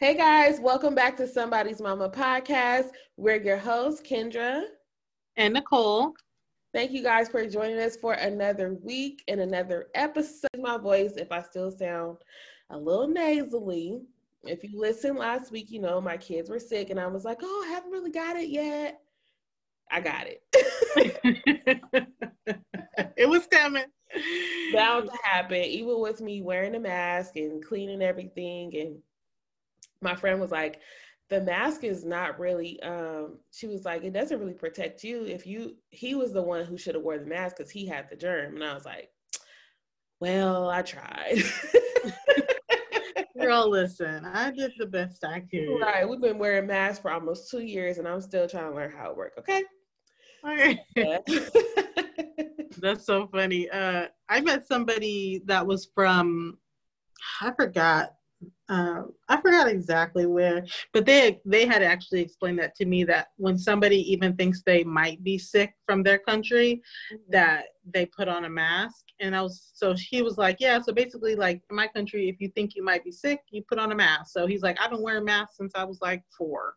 Hey guys, welcome back to Somebody's Mama podcast. We're your hosts, Kendra and Nicole. Thank you guys for joining us for another week and another episode. My voice, if I still sound a little nasally. If you listened last week, you know my kids were sick and I was like, oh, I haven't really got it yet. I got it. it was coming. Bound to happen, even with me wearing a mask and cleaning everything. And my friend was like, the mask is not really um she was like it doesn't really protect you if you he was the one who should have wore the mask because he had the germ and i was like well i tried. Girl listen i did the best i could. Right we've been wearing masks for almost two years and i'm still trying to learn how it works okay? That's so funny. Uh i met somebody that was from i forgot um, I forgot exactly where, but they they had actually explained that to me that when somebody even thinks they might be sick from their country, mm-hmm. that they put on a mask. And I was so he was like, yeah. So basically, like in my country, if you think you might be sick, you put on a mask. So he's like, I've been wearing masks since I was like four.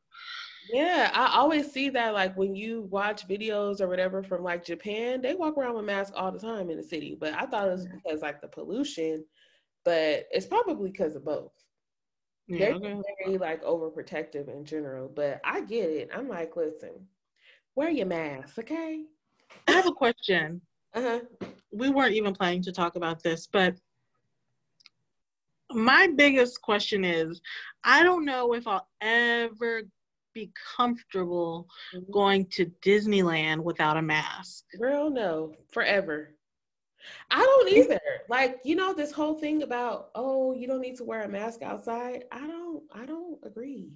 Yeah, I always see that like when you watch videos or whatever from like Japan, they walk around with masks all the time in the city. But I thought it was because like the pollution, but it's probably because of both. They're very like overprotective in general, but I get it. I'm like, listen, wear your mask, okay? I have a question. Uh-huh. We weren't even planning to talk about this, but my biggest question is I don't know if I'll ever be comfortable mm-hmm. going to Disneyland without a mask. Girl, no, forever. I don't either. Like, you know, this whole thing about, oh, you don't need to wear a mask outside. I don't, I don't agree.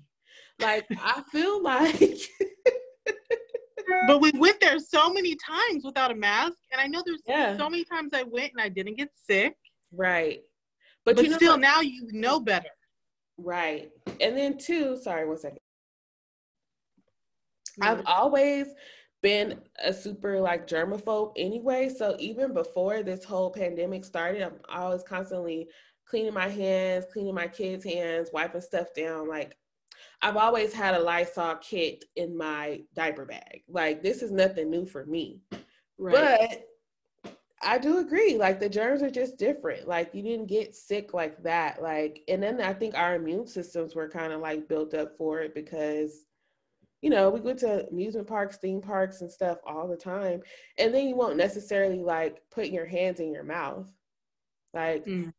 Like, I feel like But we went there so many times without a mask. And I know there's yeah. so many times I went and I didn't get sick. Right. But, but you know still what? now you know better. Right. And then two, sorry, one second. I've always been a super like germaphobe anyway. So even before this whole pandemic started, I'm always constantly cleaning my hands, cleaning my kids' hands, wiping stuff down. Like I've always had a Lysol kit in my diaper bag. Like this is nothing new for me. Right. But I do agree. Like the germs are just different. Like you didn't get sick like that. Like, and then I think our immune systems were kind of like built up for it because you know, we go to amusement parks, theme parks, and stuff all the time. And then you won't necessarily like put your hands in your mouth. Like, mm.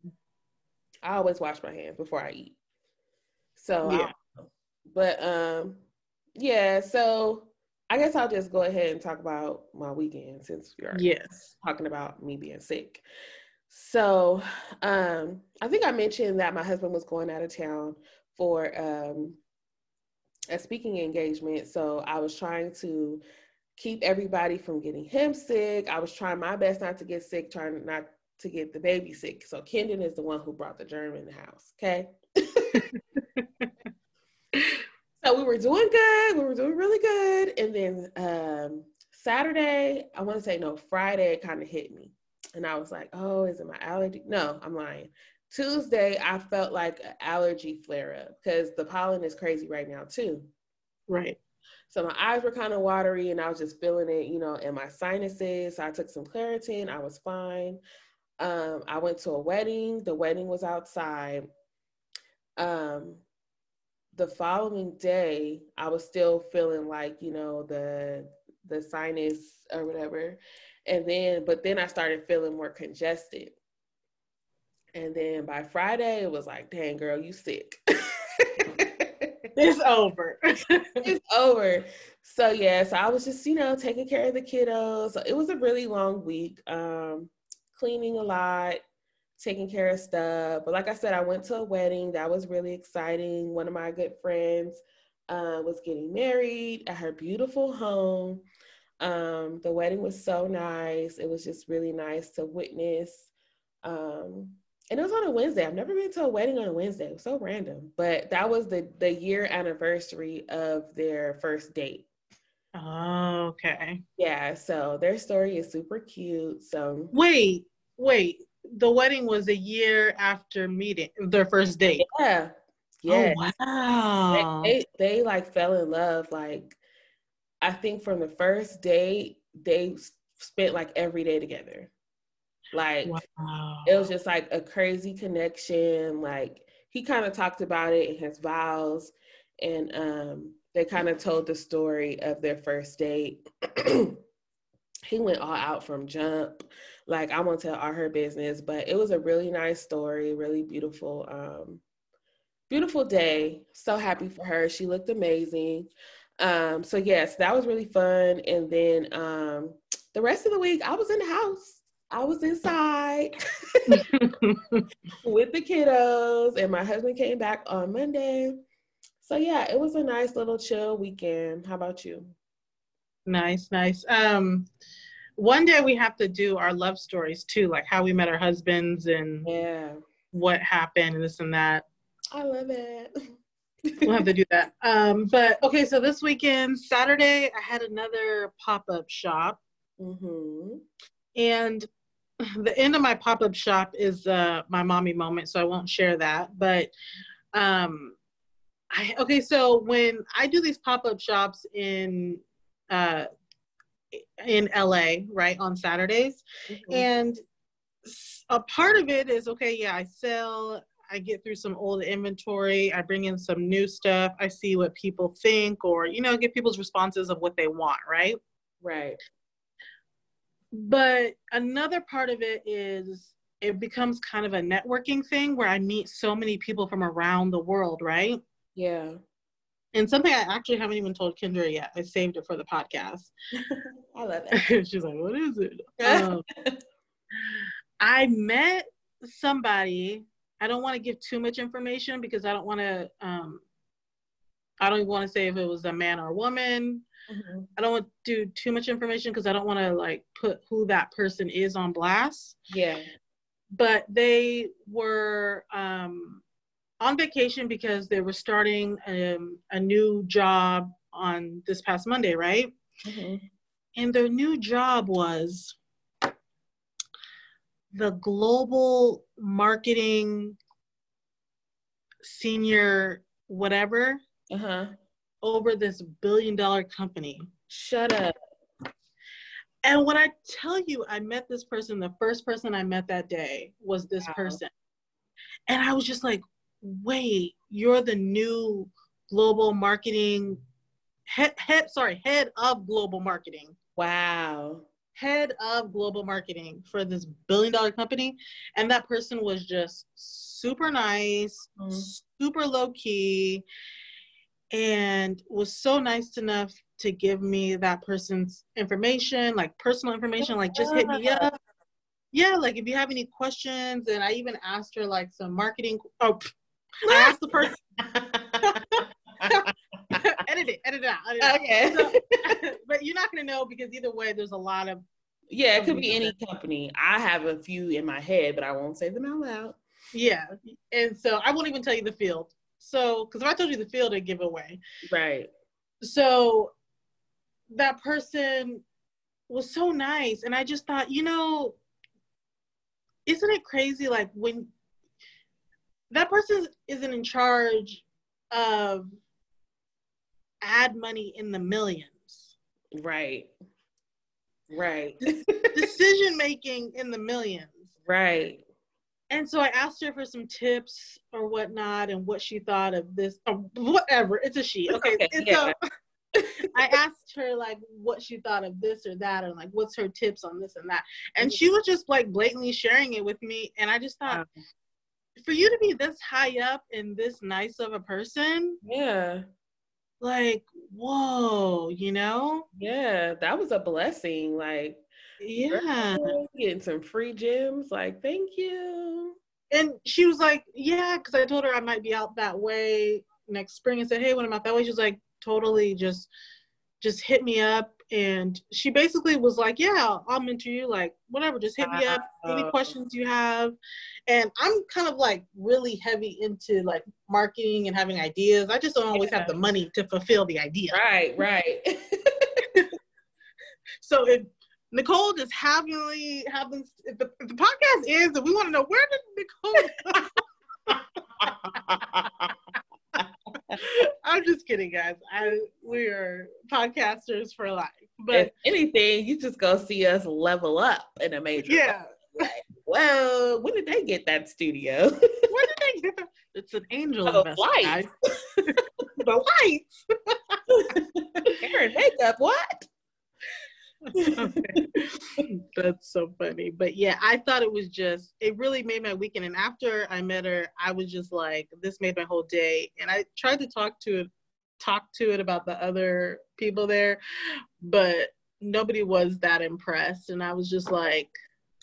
I always wash my hands before I eat. So, yeah. but um, yeah. So I guess I'll just go ahead and talk about my weekend since we are yes talking about me being sick. So, um, I think I mentioned that my husband was going out of town for um a speaking engagement. So I was trying to keep everybody from getting him sick. I was trying my best not to get sick, trying not to get the baby sick. So Kendon is the one who brought the germ in the house. Okay. so we were doing good. We were doing really good. And then um, Saturday, I want to say no, Friday, it kind of hit me. And I was like, oh, is it my allergy? No, I'm lying. Tuesday, I felt like an allergy flare up because the pollen is crazy right now, too. Right. So my eyes were kind of watery and I was just feeling it, you know, in my sinuses. So I took some Claritin. I was fine. Um, I went to a wedding. The wedding was outside. Um, the following day, I was still feeling like, you know, the the sinus or whatever. And then, but then I started feeling more congested. And then by Friday, it was like, dang, girl, you sick. it's over. it's over. So yeah, so I was just, you know, taking care of the kiddos. So it was a really long week. Um, cleaning a lot, taking care of stuff. But like I said, I went to a wedding. That was really exciting. One of my good friends uh, was getting married at her beautiful home. Um, the wedding was so nice. It was just really nice to witness. Um, and it was on a Wednesday. I've never been to a wedding on a Wednesday. It was so random. But that was the the year anniversary of their first date. Oh, okay. Yeah, so their story is super cute. So wait, wait. The wedding was a year after meeting their first date. Yeah. Oh, yeah. Oh, wow. They, they they like fell in love. Like I think from the first day they spent like every day together. Like wow. it was just like a crazy connection. Like he kind of talked about it in his vows, and um, they kind of told the story of their first date. he went all out from jump. Like I won't tell all her business, but it was a really nice story, really beautiful, um, beautiful day. So happy for her. She looked amazing. Um, so yes, that was really fun. And then um, the rest of the week, I was in the house I was inside with the kiddos, and my husband came back on Monday. So yeah, it was a nice little chill weekend. How about you? Nice, nice. Um, one day we have to do our love stories too, like how we met our husbands and yeah, what happened and this and that. I love it. we'll have to do that. Um, but okay, so this weekend, Saturday, I had another pop up shop. Mm-hmm. And the end of my pop-up shop is uh, my mommy moment, so I won't share that. But um, I okay, so when I do these pop-up shops in uh, in LA, right on Saturdays, mm-hmm. and a part of it is okay. Yeah, I sell. I get through some old inventory. I bring in some new stuff. I see what people think, or you know, get people's responses of what they want. Right. Right but another part of it is it becomes kind of a networking thing where I meet so many people from around the world, right? Yeah. And something I actually haven't even told Kendra yet. I saved it for the podcast. I love it. She's like, what is it? um, I met somebody. I don't want to give too much information because I don't want to. Um, I don't want to say if it was a man or a woman. Mm-hmm. I don't want to do too much information because I don't want to like put who that person is on blast. Yeah. But they were um, on vacation because they were starting um, a new job on this past Monday, right? Mm-hmm. And their new job was the global marketing senior whatever. Uh-huh over this billion dollar company. Shut up. And when I tell you, I met this person, the first person I met that day was this wow. person. And I was just like, wait, you're the new global marketing head, head sorry, head of global marketing. Wow. Head of global marketing for this billion dollar company. And that person was just super nice, mm. super low key and was so nice enough to give me that person's information, like personal information, like just hit me up. Yeah, like if you have any questions, and I even asked her like some marketing. Oh, I asked the person. edit it, edit it out. Edit okay. So, but you're not gonna know because either way, there's a lot of. Yeah, it could be any company. I have a few in my head, but I won't say them out loud. Yeah, and so I won't even tell you the field. So, because if I told you the field, it'd give away. Right. So, that person was so nice. And I just thought, you know, isn't it crazy? Like, when that person isn't in charge of ad money in the millions. Right. Right. Decision making in the millions. Right and so I asked her for some tips or whatnot and what she thought of this or whatever. It's a she. Okay. okay and uh, yeah. so I asked her like what she thought of this or that and like what's her tips on this and that. And she was just like blatantly sharing it with me. And I just thought um, for you to be this high up and this nice of a person. Yeah. Like, whoa, you know? Yeah, that was a blessing. Like yeah. Getting some free gems like thank you. And she was like yeah because i told her i might be out that way next spring and said hey when i'm out that way she was like totally just just hit me up and she basically was like yeah i'll mentor you like whatever just hit me up any questions you have and i'm kind of like really heavy into like marketing and having ideas. I just don't always yeah. have the money to fulfill the idea. Right right. So if Nicole just happily happens. If the, if the podcast ends and we want to know where did Nicole I'm just kidding, guys. I we are podcasters for life. But if anything, you just go see us level up in a major. Yeah. Like, well, when did they get that studio? Where did they get that? It's an angel Oh, investment, lights. the lights. Hair and makeup, what? That's so funny. But yeah, I thought it was just, it really made my weekend. And after I met her, I was just like, this made my whole day. And I tried to talk to it, talk to it about the other people there, but nobody was that impressed. And I was just like,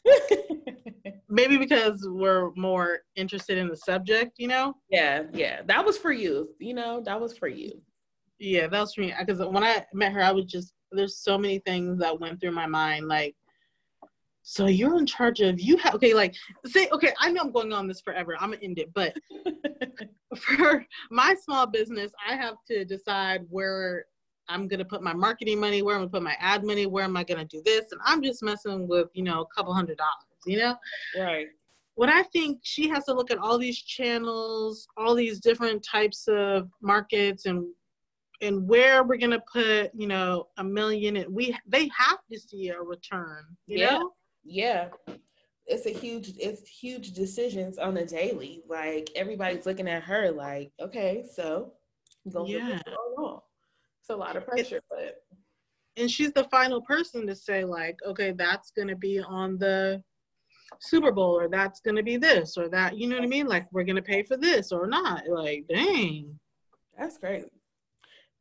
maybe because we're more interested in the subject, you know? yeah, yeah. That was for you. You know, that was for you. Yeah, that was for me. Because when I met her, I was just there's so many things that went through my mind. Like, so you're in charge of you have okay, like say okay. I know I'm going on this forever. I'm gonna end it, but for my small business, I have to decide where I'm gonna put my marketing money, where I'm gonna put my ad money, where am I gonna do this, and I'm just messing with you know a couple hundred dollars, you know right. what I think she has to look at all these channels, all these different types of markets and and where we're gonna put, you know, a million and we they have to see a return, you Yeah. know? Yeah. It's a huge, it's huge decisions on a daily. Like everybody's looking at her like, okay, so go Yeah. It's a lot of pressure, but And she's the final person to say, like, okay, that's gonna be on the Super Bowl or that's gonna be this or that, you know what I mean? Like we're gonna pay for this or not. Like, dang. That's great.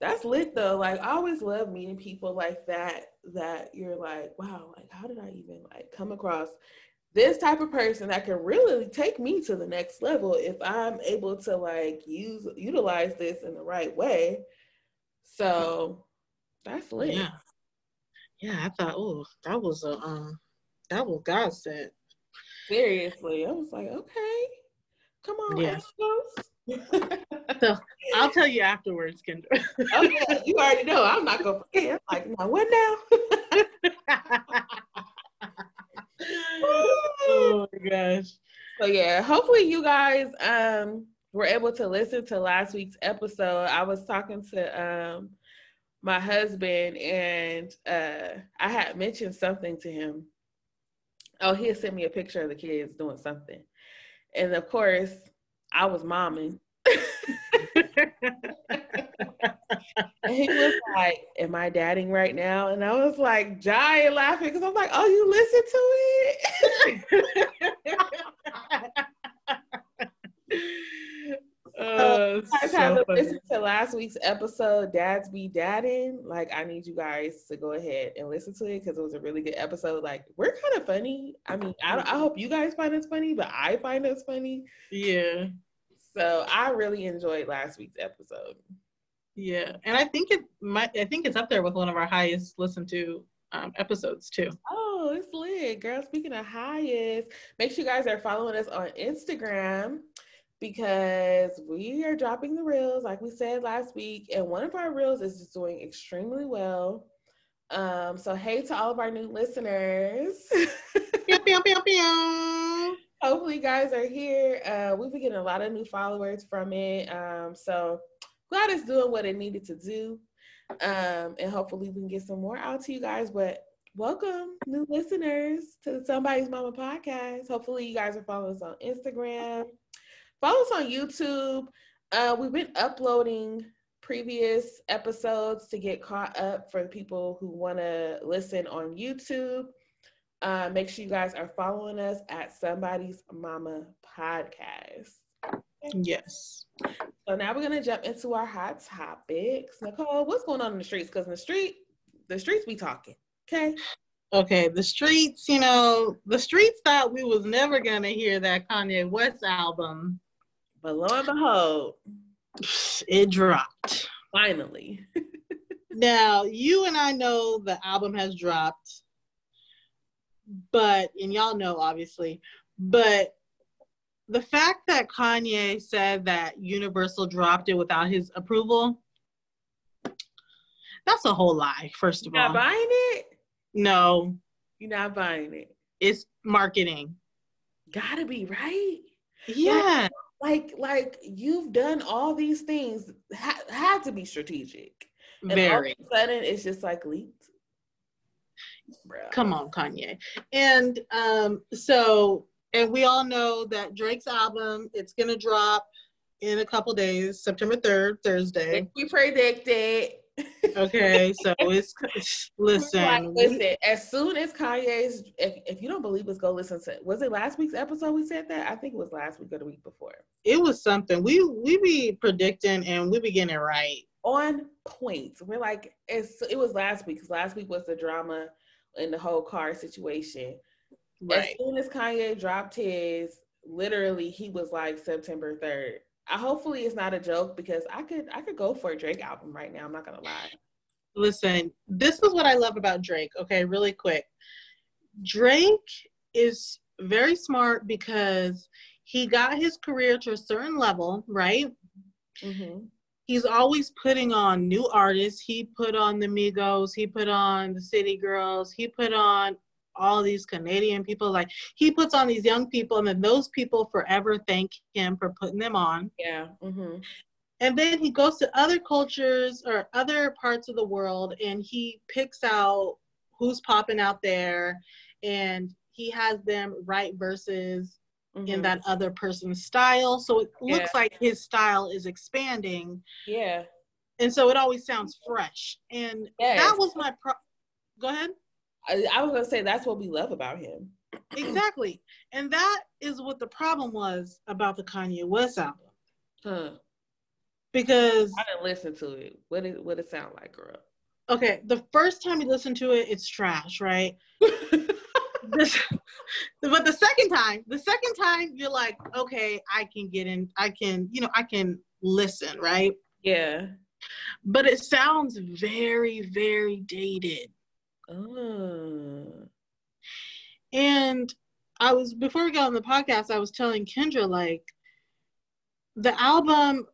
That's lit though. Like I always love meeting people like that that you're like, wow, like how did I even like come across this type of person that can really take me to the next level if I'm able to like use utilize this in the right way. So that's lit. Yeah. Yeah, I thought, oh, that was a um that was God sent. Seriously. I was like, okay. Come on, Yeah. Astros. So I'll tell you afterwards, Kendra. oh yeah, you already know. I'm not gonna forget. I'm like, now what now? oh my gosh. So yeah, hopefully you guys um were able to listen to last week's episode. I was talking to um my husband and uh I had mentioned something to him. Oh, he had sent me a picture of the kids doing something. And of course, I was momming. And he was like, Am I dadding right now? And I was like dying laughing because I'm like, Oh, you listen to it? Guys so funny. listened to last week's episode, Dads Be Dadding, like I need you guys to go ahead and listen to it because it was a really good episode. Like we're kind of funny. I mean, I, I hope you guys find us funny, but I find us funny. Yeah, So I really enjoyed last week's episode. yeah, and I think it might. I think it's up there with one of our highest listened to um, episodes too. Oh, it's lit, girl. Speaking of highest, make sure you guys are following us on Instagram because we are dropping the reels, like we said last week, and one of our reels is just doing extremely well. Um, so hey to all of our new listeners. Pew, pew, pew, pew. Hopefully, you guys are here. Uh, we've been getting a lot of new followers from it. Um, so glad it's doing what it needed to do. Um, and hopefully, we can get some more out to you guys. But welcome, new listeners, to Somebody's Mama podcast. Hopefully, you guys are following us on Instagram. Follow us on YouTube. Uh, we've been uploading previous episodes to get caught up for people who want to listen on YouTube. Uh, make sure you guys are following us at Somebody's Mama Podcast. Yes. So now we're gonna jump into our hot topics. Nicole, what's going on in the streets? Because in the street, the streets be talking. Okay. Okay, the streets, you know, the streets thought we was never gonna hear that Kanye West album. But lo and behold, It dropped. finally. Now, you and I know the album has dropped, but, and y'all know obviously, but the fact that Kanye said that Universal dropped it without his approval, that's a whole lie, first of all. You're not buying it? No, You're not buying it. it's marketing. Gotta be right. Yeah. Like, like like you've done all these things, ha- had to be strategic. And Very. all of a sudden, it's just like leaked. Bruh. Come on, Kanye. And um, so, and we all know that Drake's album, it's gonna drop in a couple days, September 3rd, Thursday. We predicted. Okay, so it's listen. we- listen, as soon as Kanye's, if, if you don't believe us, go listen to. Was it last week's episode we said that? I think it was last week or the week before. it was something. We we be predicting and we be getting it right. On point. We're like, it's, it was last week because last week was the drama in the whole car situation. As soon as Kanye dropped his, literally he was like September 3rd. I hopefully it's not a joke because I could I could go for a Drake album right now. I'm not gonna lie. Listen, this is what I love about Drake. Okay, really quick. Drake is very smart because he got his career to a certain level, right? Mm-hmm. He's always putting on new artists. He put on the Migos, he put on the City Girls, he put on all these Canadian people. Like he puts on these young people, and then those people forever thank him for putting them on. Yeah. Mm-hmm. And then he goes to other cultures or other parts of the world and he picks out who's popping out there and he has them write verses in that other person's style. So it Yeah. looks like his style is expanding. Yeah. And so it always sounds fresh. And Yes. that was my pro. Go ahead. I, I was gonna say that's what we love about him. Exactly. And that is what the problem was about the Kanye West album. Huh. Because I didn't listen to it. What did what it sound like, girl? okay, the first time you listen to it, it's trash, right? this, but the second time, the second time, you're like, okay, I can get in, I can, you know, I can listen, right? yeah. But it sounds very, very dated. Oh. And I was before we got on the podcast, I was telling Kendra like the album,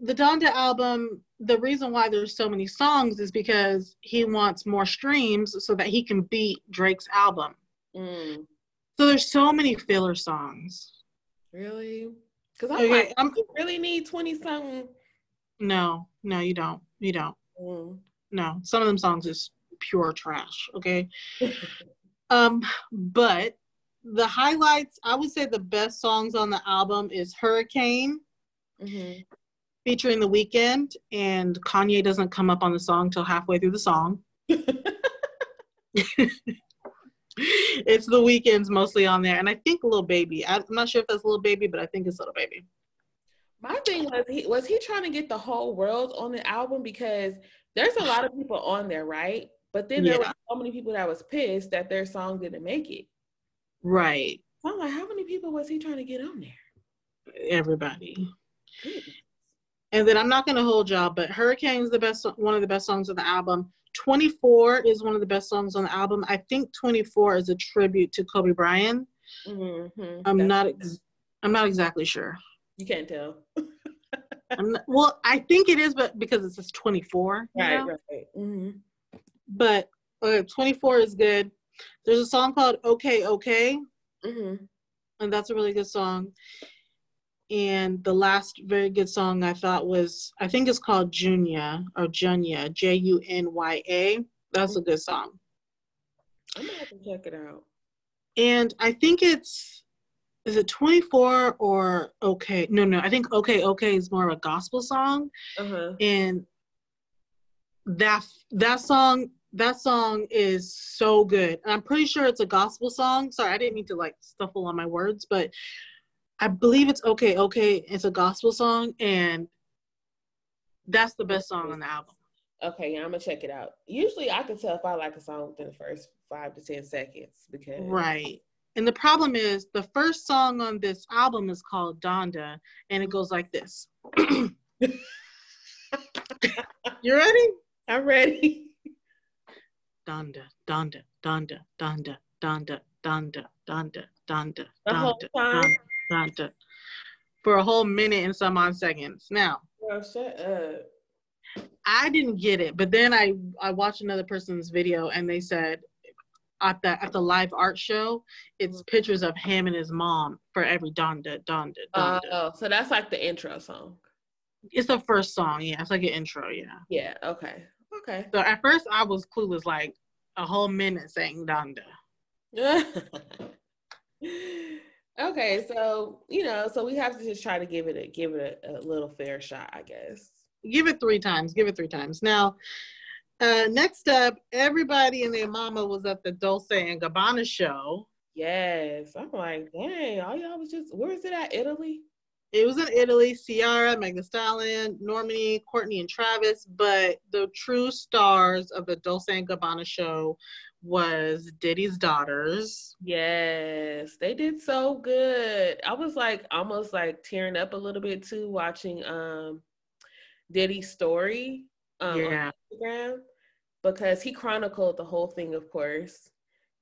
the Donda album. The reason why there's so many songs is because he wants more streams so that he can beat Drake's album. Mm. So there's so many filler songs. Really? Because I'm Okay, like, I'm- you really need twenty something. No, no, you don't. You don't. Mm. No, some of them songs is pure trash. Okay. Um, but the highlights, I would say the best songs on the album is Hurricane Mhm. featuring The Weeknd, and Kanye doesn't come up on the song till halfway through the song. it's The Weeknd's mostly on there, and I think Lil Baby. I'm not sure if that's Lil Baby, but I think it's Lil Baby. My thing was he was he trying to get the whole world on the album because there's a lot of people on there, right? But then there were so many people that was pissed that their song didn't make it. Right. So I'm like, how many people was he trying to get on there? Everybody. Goodness. And then I'm not gonna hold y'all, but Hurricane is the best, one of the best songs on the album. 24 is one of the best songs on the album. I think 24 is a tribute to Kobe Bryant. Mhm. I'm That's- not, ex- I'm not exactly sure. You can't tell. I'm not, well, I think it is, but because it says 24. you Right, know? right. hmm But uh, 24 is good. There's a song called Okay, Okay, hmm and that's a really good song. And the last very good song I thought was, I think it's called Junya or Junya, J U N Y A. That's a good song. I'm gonna have to check it out. And I think it's, is it 24 or Okay? No, no, I think Okay, Okay is more of a gospel song. Uh-huh. And that that song that song is so good. And I'm pretty sure it's a gospel song. Sorry, I didn't mean to like stuffle on my words, but I believe it's okay, okay. It's a gospel song, and that's the best song on the album. Okay, yeah, I'm gonna check it out. Usually I can tell if I like a song within the first five to ten seconds because Right. And the problem is the first song on this album is called Donda, and it goes like this. you ready? I'm ready. Donda, Donda, Donda, Donda, Donda, Donda, Donda, Donda, Donda. Donda. For a whole minute and some odd seconds. Now, Girl, shut up. I didn't get it, but then I I watched another person's video and they said at the at the live art show, it's mm-hmm. pictures of him and his mom for every Donda Donda Donda. Oh, so that's like the intro song. It's the first song, yeah. It's like an intro, yeah. Yeah. Okay. Okay. So at first I was clueless, like a whole minute saying Donda. okay, so you know, so we have to just try to give it a give it a, a little fair shot, I guess. Give it three times. Give it three times. Now, uh, next up, everybody and their mama was at the Dolce and Gabbana show. Yes, I'm like, dang, all y'all was just where is it at? Italy? It was in Italy. Ciara, Megan Stallion, Normani, Kourtney, and Travis. But the true stars of the Dolce and Gabbana show was Diddy's daughters. Yes, they did so good. I was like almost like tearing up a little bit too watching um Diddy's story um, yeah. on Instagram because he chronicled the whole thing, of course.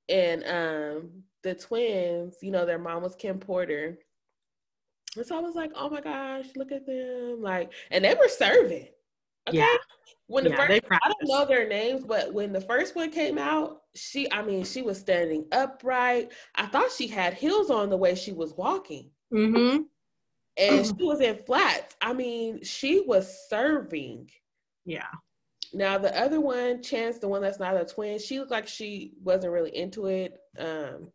And um the twins, you know, their mom was Kim Porter. And so I was like, oh my gosh, look at them. Like, and they were serving. Okay. Yeah. When the yeah, first, I don't know their names, but when the first one came out, she, I mean, she was standing upright. I thought she had heels on the way she was walking. Mm-hmm. And she was in flats. I mean, she was serving. Yeah. Now the other one, Chance, the one that's not a twin, she looked like she wasn't really into it. Um,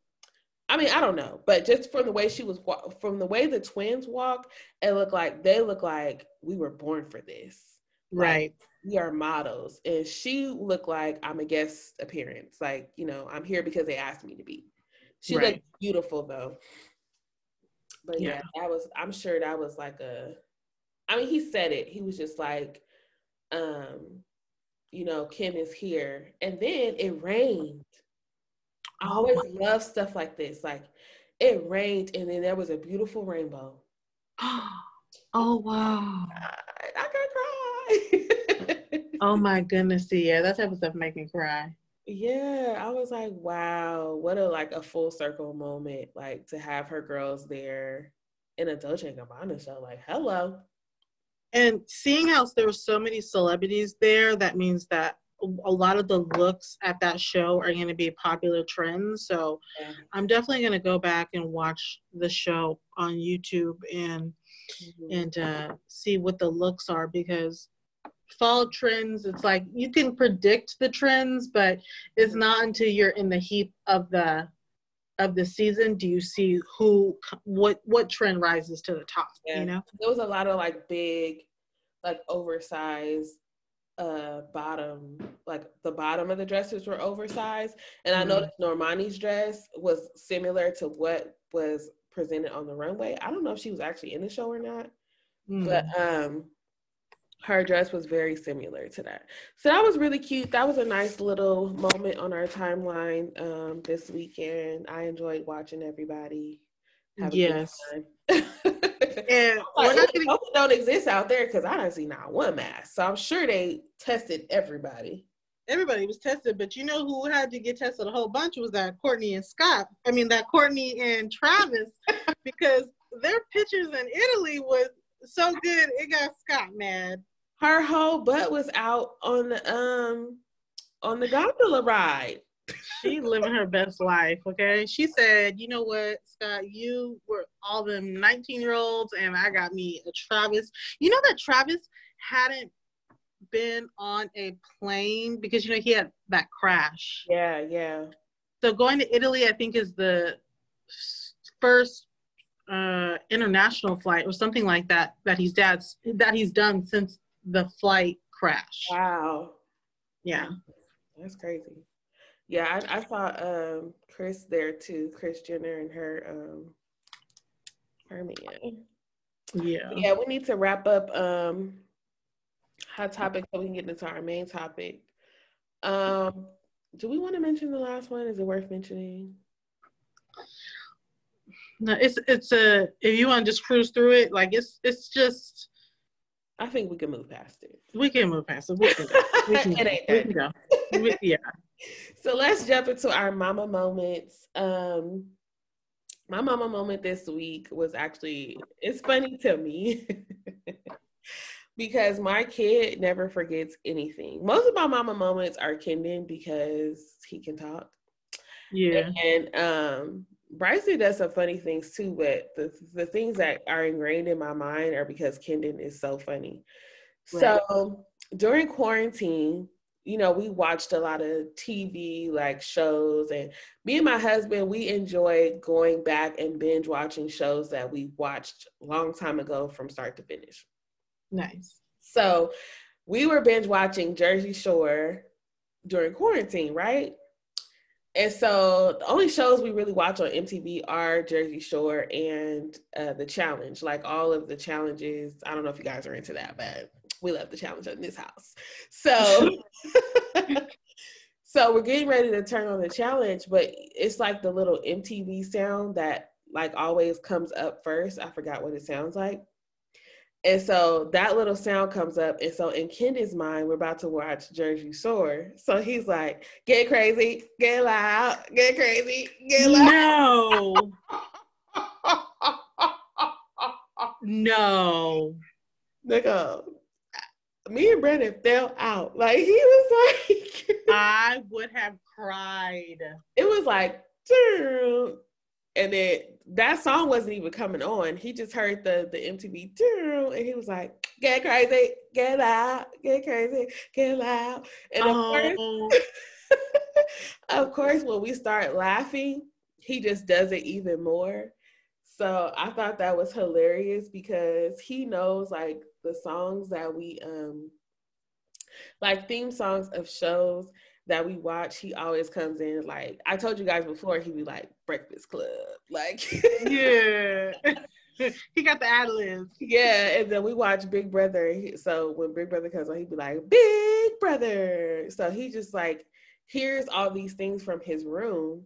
I mean, I don't know, but just from the way she was, from the way the twins walk, it looked like they look like we were born for this. Right. Like, we are models. And she looked like I'm a guest appearance. Like, you know, I'm here because they asked me to be. She right. looked beautiful though. But yeah. yeah, that was I'm sure that was like a I mean, he said it. He was just like, um, you know, Kim is here. And then it rained. I always love stuff like this. Like it rained and then there was a beautiful rainbow. oh wow. I, could cry. oh my goodness, yeah, that type of stuff make me cry. Yeah, I was like, wow, what a like a full circle moment, like to have her girls there in a Dolce and Gabbana show. Like, hello. And seeing how there were so many celebrities there, that means that a lot of the looks at that show are going to be popular trends. So yeah. I'm definitely going to go back and watch the show on YouTube and mm-hmm. and uh, see what the looks are because fall trends it's like you can predict the trends but it's not until you're in the heap of the of the season do you see who what what trend rises to the top yeah. you know there was a lot of like big like oversized uh bottom like the bottom of the dresses were oversized and mm-hmm. i noticed normani's dress was similar to what was presented on the runway i don't know if she was actually in the show or not mm-hmm. but um her dress was very similar to that. So that was really cute. That was a nice little moment on our timeline um, this weekend. I enjoyed watching everybody. yes. and like, not gonna... don't exist out there because I don't see not one mask. So I'm sure they tested everybody. Everybody was tested, but you know who had to get tested a whole bunch was that Kourtney and Scott. I mean that Kourtney and Travis, because their pictures in Italy was so good it got Scott mad her whole butt was out on the um on the gondola ride. She living her best life, okay? She said, you know what, Scott, you were all them 19 year olds, and I got me a Travis. You know that Travis hadn't been on a plane because, you know, he had that crash. Yeah, yeah. So going to Italy, I think, is the first uh international flight or something like that that he's dad's that he's done since the flight crash. Wow. Yeah. That's crazy. Yeah, I, I saw um, Kris there too, Kris Jenner and her um her man. Yeah. Yeah, we need to wrap up um hot topic so we can get into our main topic. Um do we want to mention the last one? Is it worth mentioning? No, it's it's a if you want to just cruise through it, like it's it's just I think we can move past it. We can move past it. We can go. We can, it ain't we can go. We, yeah. So let's jump into our mama moments. Um, my mama moment this week was actually it's funny to me because my kid never forgets anything. Most of my mama moments are Kendon because he can talk. Yeah. And um Bryson does some funny things too, but the the things that are ingrained in my mind are because Kendon is so funny. Right. So during quarantine, you know, we watched a lot of TV like shows, and me and my husband, we enjoy going back and binge watching shows that we watched a long time ago from start to finish. Nice. So we were binge watching Jersey Shore during quarantine, right? And so the only shows we really watch on MTV are Jersey Shore and uh, The Challenge. Like all of the challenges. I don't know if you guys are into that, but we love the challenge in this house. So, so we're getting ready to turn on the challenge, but it's like the little MTV sound that like always comes up first. I forgot what it sounds like. And so that little sound comes up. And so in Kendon's mind, we're about to watch Jersey Shore. So he's like, get crazy, get loud, get crazy, get loud. No. no. Nigga, me and Brandon fell out. Like he was like I would have cried. It was like and then that song wasn't even coming on. He just heard the the MTV and he was like, "Get crazy, get loud, get crazy, get loud." And of oh. course, of course, when we start laughing, he just does it even more. So I thought that was hilarious because he knows like the songs that we um like theme songs of shows that we watch, he always comes in like I told you guys before, he'd be like Breakfast Club, like yeah. he got the ad libs. Yeah, and then we watch Big Brother. So when Big Brother comes on, he'd be like Big Brother. So he just like hears all these things from his room.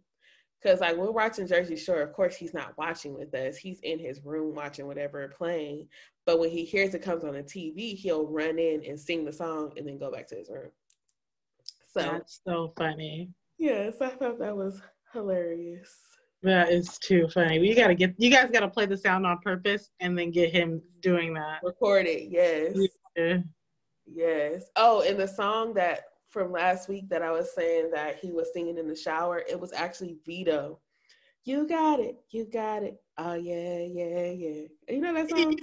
Cause like we're watching Jersey Shore, of course he's not watching with us. He's in his room watching whatever playing. But when he hears it comes on the TV, he'll run in and sing the song and then go back to his room. So that's so funny. Yes, I thought that was hilarious. That is too funny. You gotta get you guys gotta play the sound on purpose and then get him doing that. Record it, yes. Yeah. Yes. Oh, and the song that from last week that I was saying that he was singing in the shower, it was actually Vedo. You got it, you got it. Oh yeah, yeah, yeah. You know that song?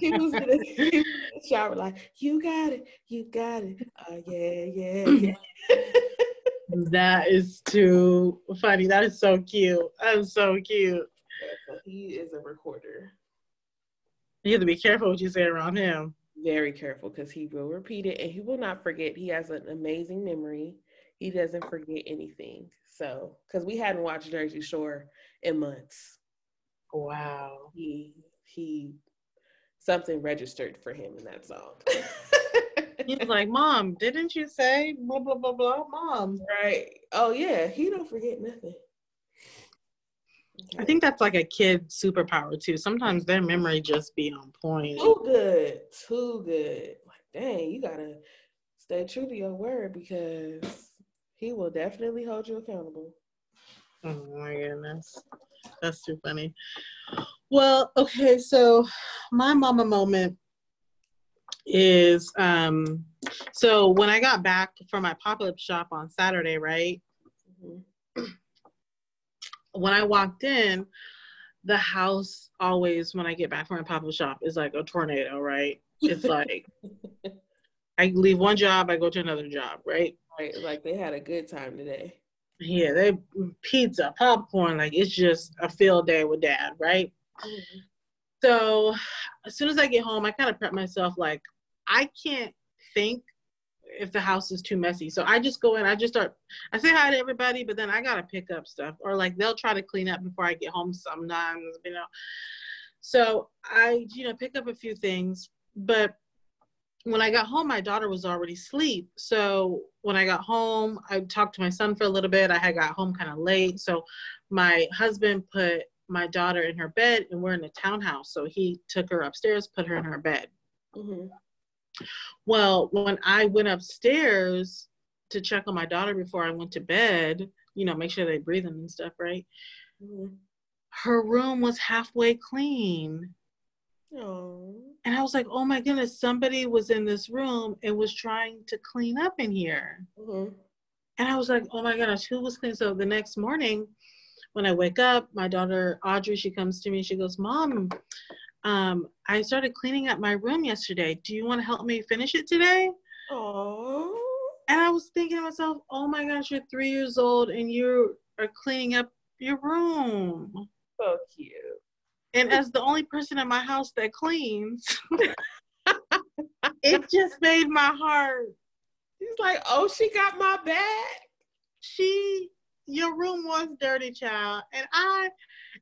he was in the shower like, you got it, you got it. Oh yeah, yeah, mm. yeah. that is too funny. That is so cute. That is so cute. He is a recorder. You have to be careful what you say around him. Very careful because he will repeat it and he will not forget. He has an amazing memory. He doesn't forget anything. So, because we hadn't watched Jersey Shore in months. Wow. He he something registered for him in that song. He's like, Mom, didn't you say blah blah blah blah, Mom? Right. Oh yeah, he don't forget nothing. I think that's like a kid superpower too. Sometimes their memory just be on point. Too good. Too good. Like, dang, you gotta stay true to your word because he will definitely hold you accountable. Oh my goodness. That's too funny. Well, okay, so my mama moment is um so when I got back from my pop-up shop on Saturday, right? Mm-hmm. When I walked in, the house always when I get back from my pop-up shop is like a tornado, right? It's like I leave one job, I go to another job, right? Right, like they had a good time today. Yeah, they pizza, popcorn, like it's just a field day with dad, right? Mm-hmm. So as soon as I get home, I kind of prep myself like I can't think if the house is too messy. So I just go in, I just start I say hi to everybody, but then I gotta pick up stuff. Or like they'll try to clean up before I get home sometimes, you know. So I, you know, pick up a few things, but when I got home, my daughter was already asleep. So when I got home, I talked to my son for a little bit. I had got home kind of late. So my husband put my daughter in her bed, and we're in a townhouse. So he took her upstairs, put her in her bed. Mm-hmm. Well, when I went upstairs to check on my daughter before I went to bed, you know, make sure they breathing and stuff, right? Mm-hmm. Her room was halfway clean. Oh. And I was like, oh my goodness, somebody was in this room and was trying to clean up in here. Mm-hmm. And I was like, oh my gosh, who was cleaning? So the next morning, when I wake up, my daughter Audrey, she comes to me. She goes, "Mom, um, I started cleaning up my room yesterday. Do you want to help me finish it today?" Oh. And I was thinking to myself, "Oh my gosh, you're three years old and you are cleaning up your room." So cute. And as the only person in my house that cleans, it just made my heart. He's like, "Oh, she got my back." She your room was dirty, child. And I,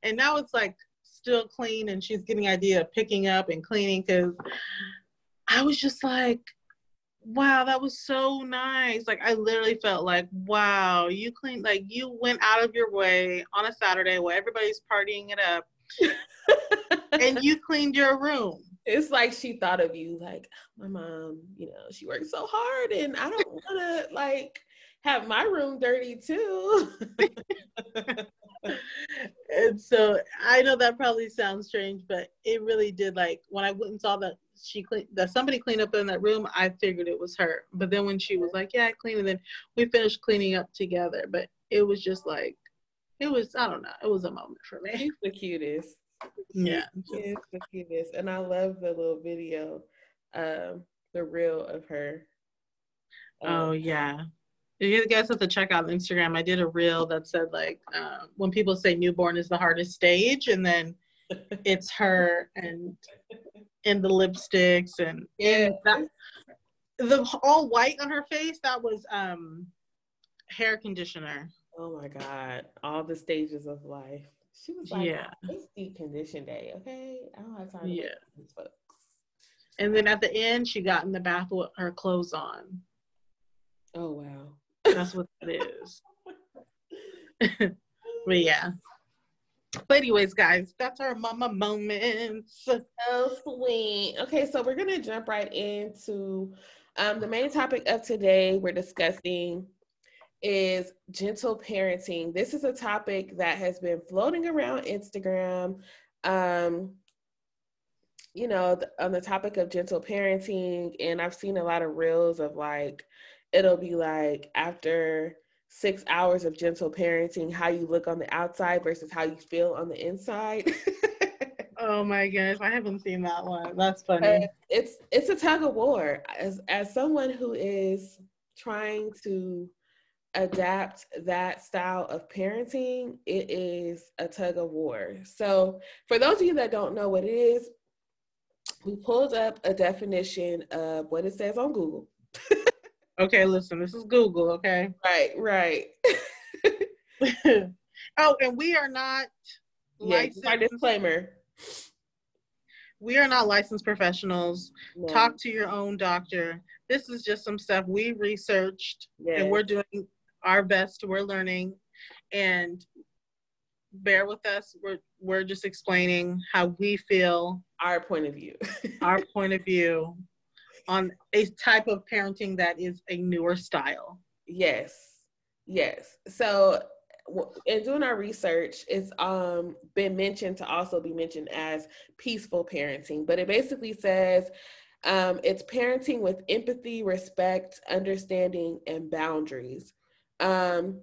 and now it's like still clean, and she's getting idea of picking up and cleaning because I was just like, wow, that was so nice. Like I literally felt like, wow, you cleaned, like you went out of your way on a Saturday where everybody's partying it up, and you cleaned your room. It's like she thought of you, like my mom. You know, she worked so hard, and I don't want to like have my room dirty too. and so I know that probably sounds strange, but it really did. Like when I went and saw that she cleaned that somebody cleaned up in that room, I figured it was her. But then when she was like, "Yeah, I cleaned," and then we finished cleaning up together. But it was just like, it was I don't know, it was a moment for me. She's the cutest. Yeah, she's the cutest, and I love the little video, um, the reel of her. Um, oh yeah, you guys have to check out Instagram. I did a reel that said like uh, when people say newborn is the hardest stage, and then it's her and in the lipsticks and yeah, that, the all white on her face. That was um hair conditioner. Oh my god! All the stages of life. She was like, "Yeah, it's deep condition day." Okay, I don't have time. yeah. And then at the end, she got in the bath with her clothes on. Oh wow. That's what that is. but yeah. But anyways, guys, that's our mama moments. So sweet. Okay, so we're gonna jump right into um, the main topic of today. We're discussing is gentle parenting. This is a topic that has been floating around Instagram. Um, you know, on the topic of gentle parenting, and I've seen a lot of reels of like it'll be like after six hours of gentle parenting, how you look on the outside versus how you feel on the inside. oh my gosh, I haven't seen that one. That's funny. it's it's a tug of war. As as someone who is trying to adapt that style of parenting, it is a tug of war. So for those of you that don't know what it is, we pulled up a definition of what it says on Google. Okay, listen, this is Google, okay? Right, right. oh, and we are not yeah, licensed. My disclaimer. We are not licensed professionals. No. Talk to your own doctor. This is just some stuff we researched yes. and we're doing our best. We're learning and bear with us. We're we're just explaining how we feel. Our point of view. our point of view on a type of parenting that is a newer style. Yes, yes. So in doing our research, it's um, been mentioned to also be mentioned as peaceful parenting, but it basically says um, it's parenting with empathy, respect, understanding, and boundaries. Um,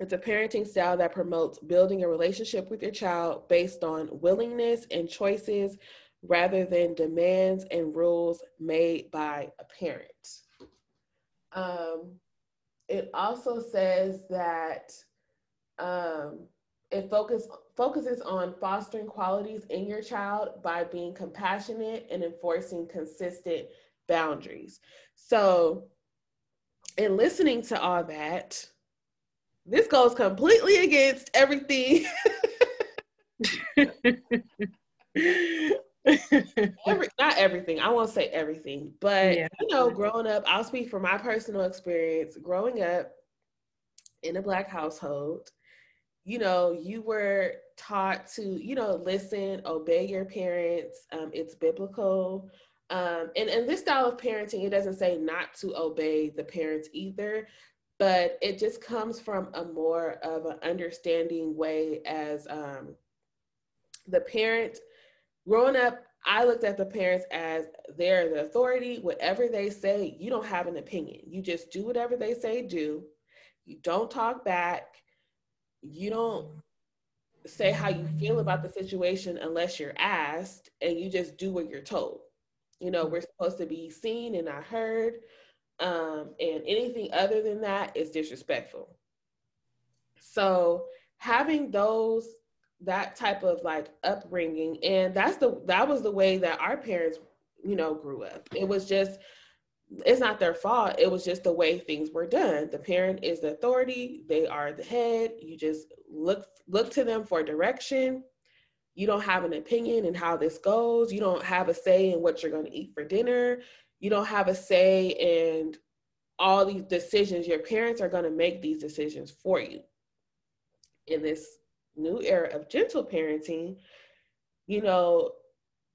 it's a parenting style that promotes building a relationship with your child based on willingness and choices rather than demands and rules made by a parent. Um, it also says that um, it focus, focuses on fostering qualities in your child by being compassionate and enforcing consistent boundaries. So, in listening to all that, this goes completely against everything Every, not everything. I won't say everything, but yeah. you know, growing up, I'll speak from my personal experience. Growing up in a black household, you know, you were taught to, you know, listen, obey your parents. Um, it's biblical. Um, and, in this style of parenting, it doesn't say not to obey the parents either, but it just comes from a more of an understanding way as um, the parent growing up, I looked at the parents as they're the authority. Whatever they say, you don't have an opinion. You just do whatever they say do. you don't talk back, you don't say how you feel about the situation unless you're asked, and you just do what you're told. You know, we're supposed to be seen and not heard. Um, and anything other than that is disrespectful. So having those that type of like upbringing and that's the that was the way that our parents you know grew up. It was just it's not their fault. It was just the way things were done. The parent is the authority. They are the head. You just look look to them for direction you don't have an opinion in how this goes you don't have a say in what you're going to eat for dinner you don't have a say in all these decisions your parents are going to make these decisions for you in this new era of gentle parenting, you know,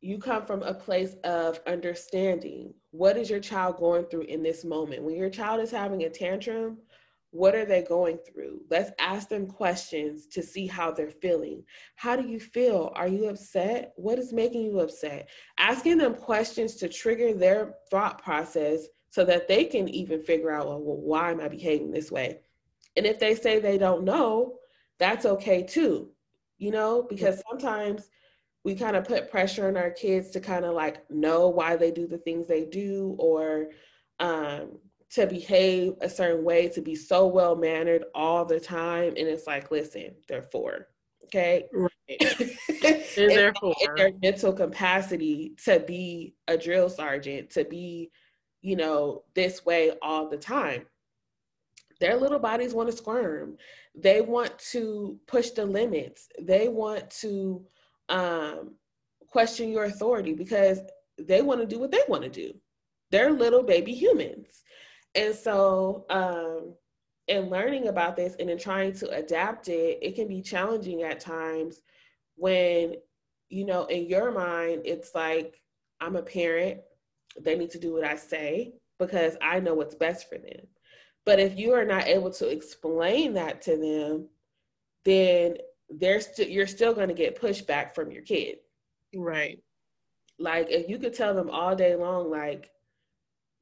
you come from a place of understanding. What is your child going through in this moment? When your child is having a tantrum, what are they going through? Let's ask them questions to see how they're feeling. How do you feel? Are you upset? What is making you upset? Asking them questions to trigger their thought process so that they can even figure out, well, why am I behaving this way? And if they say they don't know, that's okay too, you know, because sometimes we kind of put pressure on our kids to kind of like know why they do the things they do or um, to behave a certain way, to be so well mannered all the time. And it's like, listen, they're four. Okay. Right. they're four. their mental capacity to be a drill sergeant, to be, you know, this way all the time their little bodies want to squirm they want to push the limits they want to um, question your authority because they want to do what they want to do they're little baby humans and so um, in learning about this and in trying to adapt it it can be challenging at times when you know in your mind it's like i'm a parent they need to do what i say because i know what's best for them but if you are not able to explain that to them, then they're st- you're still going to get pushback from your kid. Right. Like if you could tell them all day long, like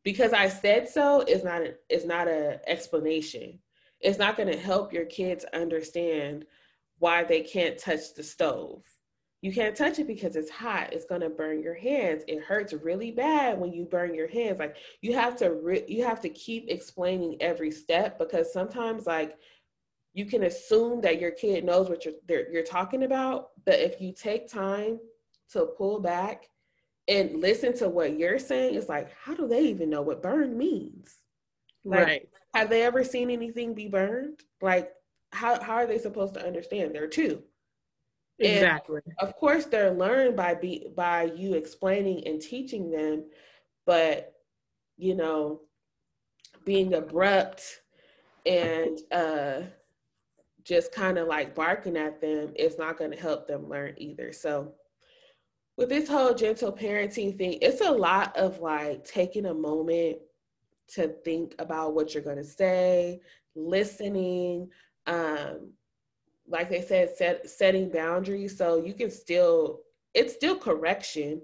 because I said so is not a, is not a explanation. It's not going to help your kids understand why they can't touch the stove. You can't touch it because it's hot. It's going to burn your hands. It hurts really bad when you burn your hands. Like you have to re- you have to keep explaining every step because sometimes like you can assume that your kid knows what you're you're talking about but if you take time to pull back and listen to what you're saying it's like how do they even know what burn means? Like, right. have they ever seen anything be burned? Like how, how are they supposed to understand? They're two. Exactly. And of course, they're learned by be by you explaining and teaching them, but you know, being abrupt and uh, just kind of like barking at them is not going to help them learn either. So, with this whole gentle parenting thing, it's a lot of like taking a moment to think about what you're going to say, listening, um, like they said, set, setting boundaries. So you can still, it's still correction,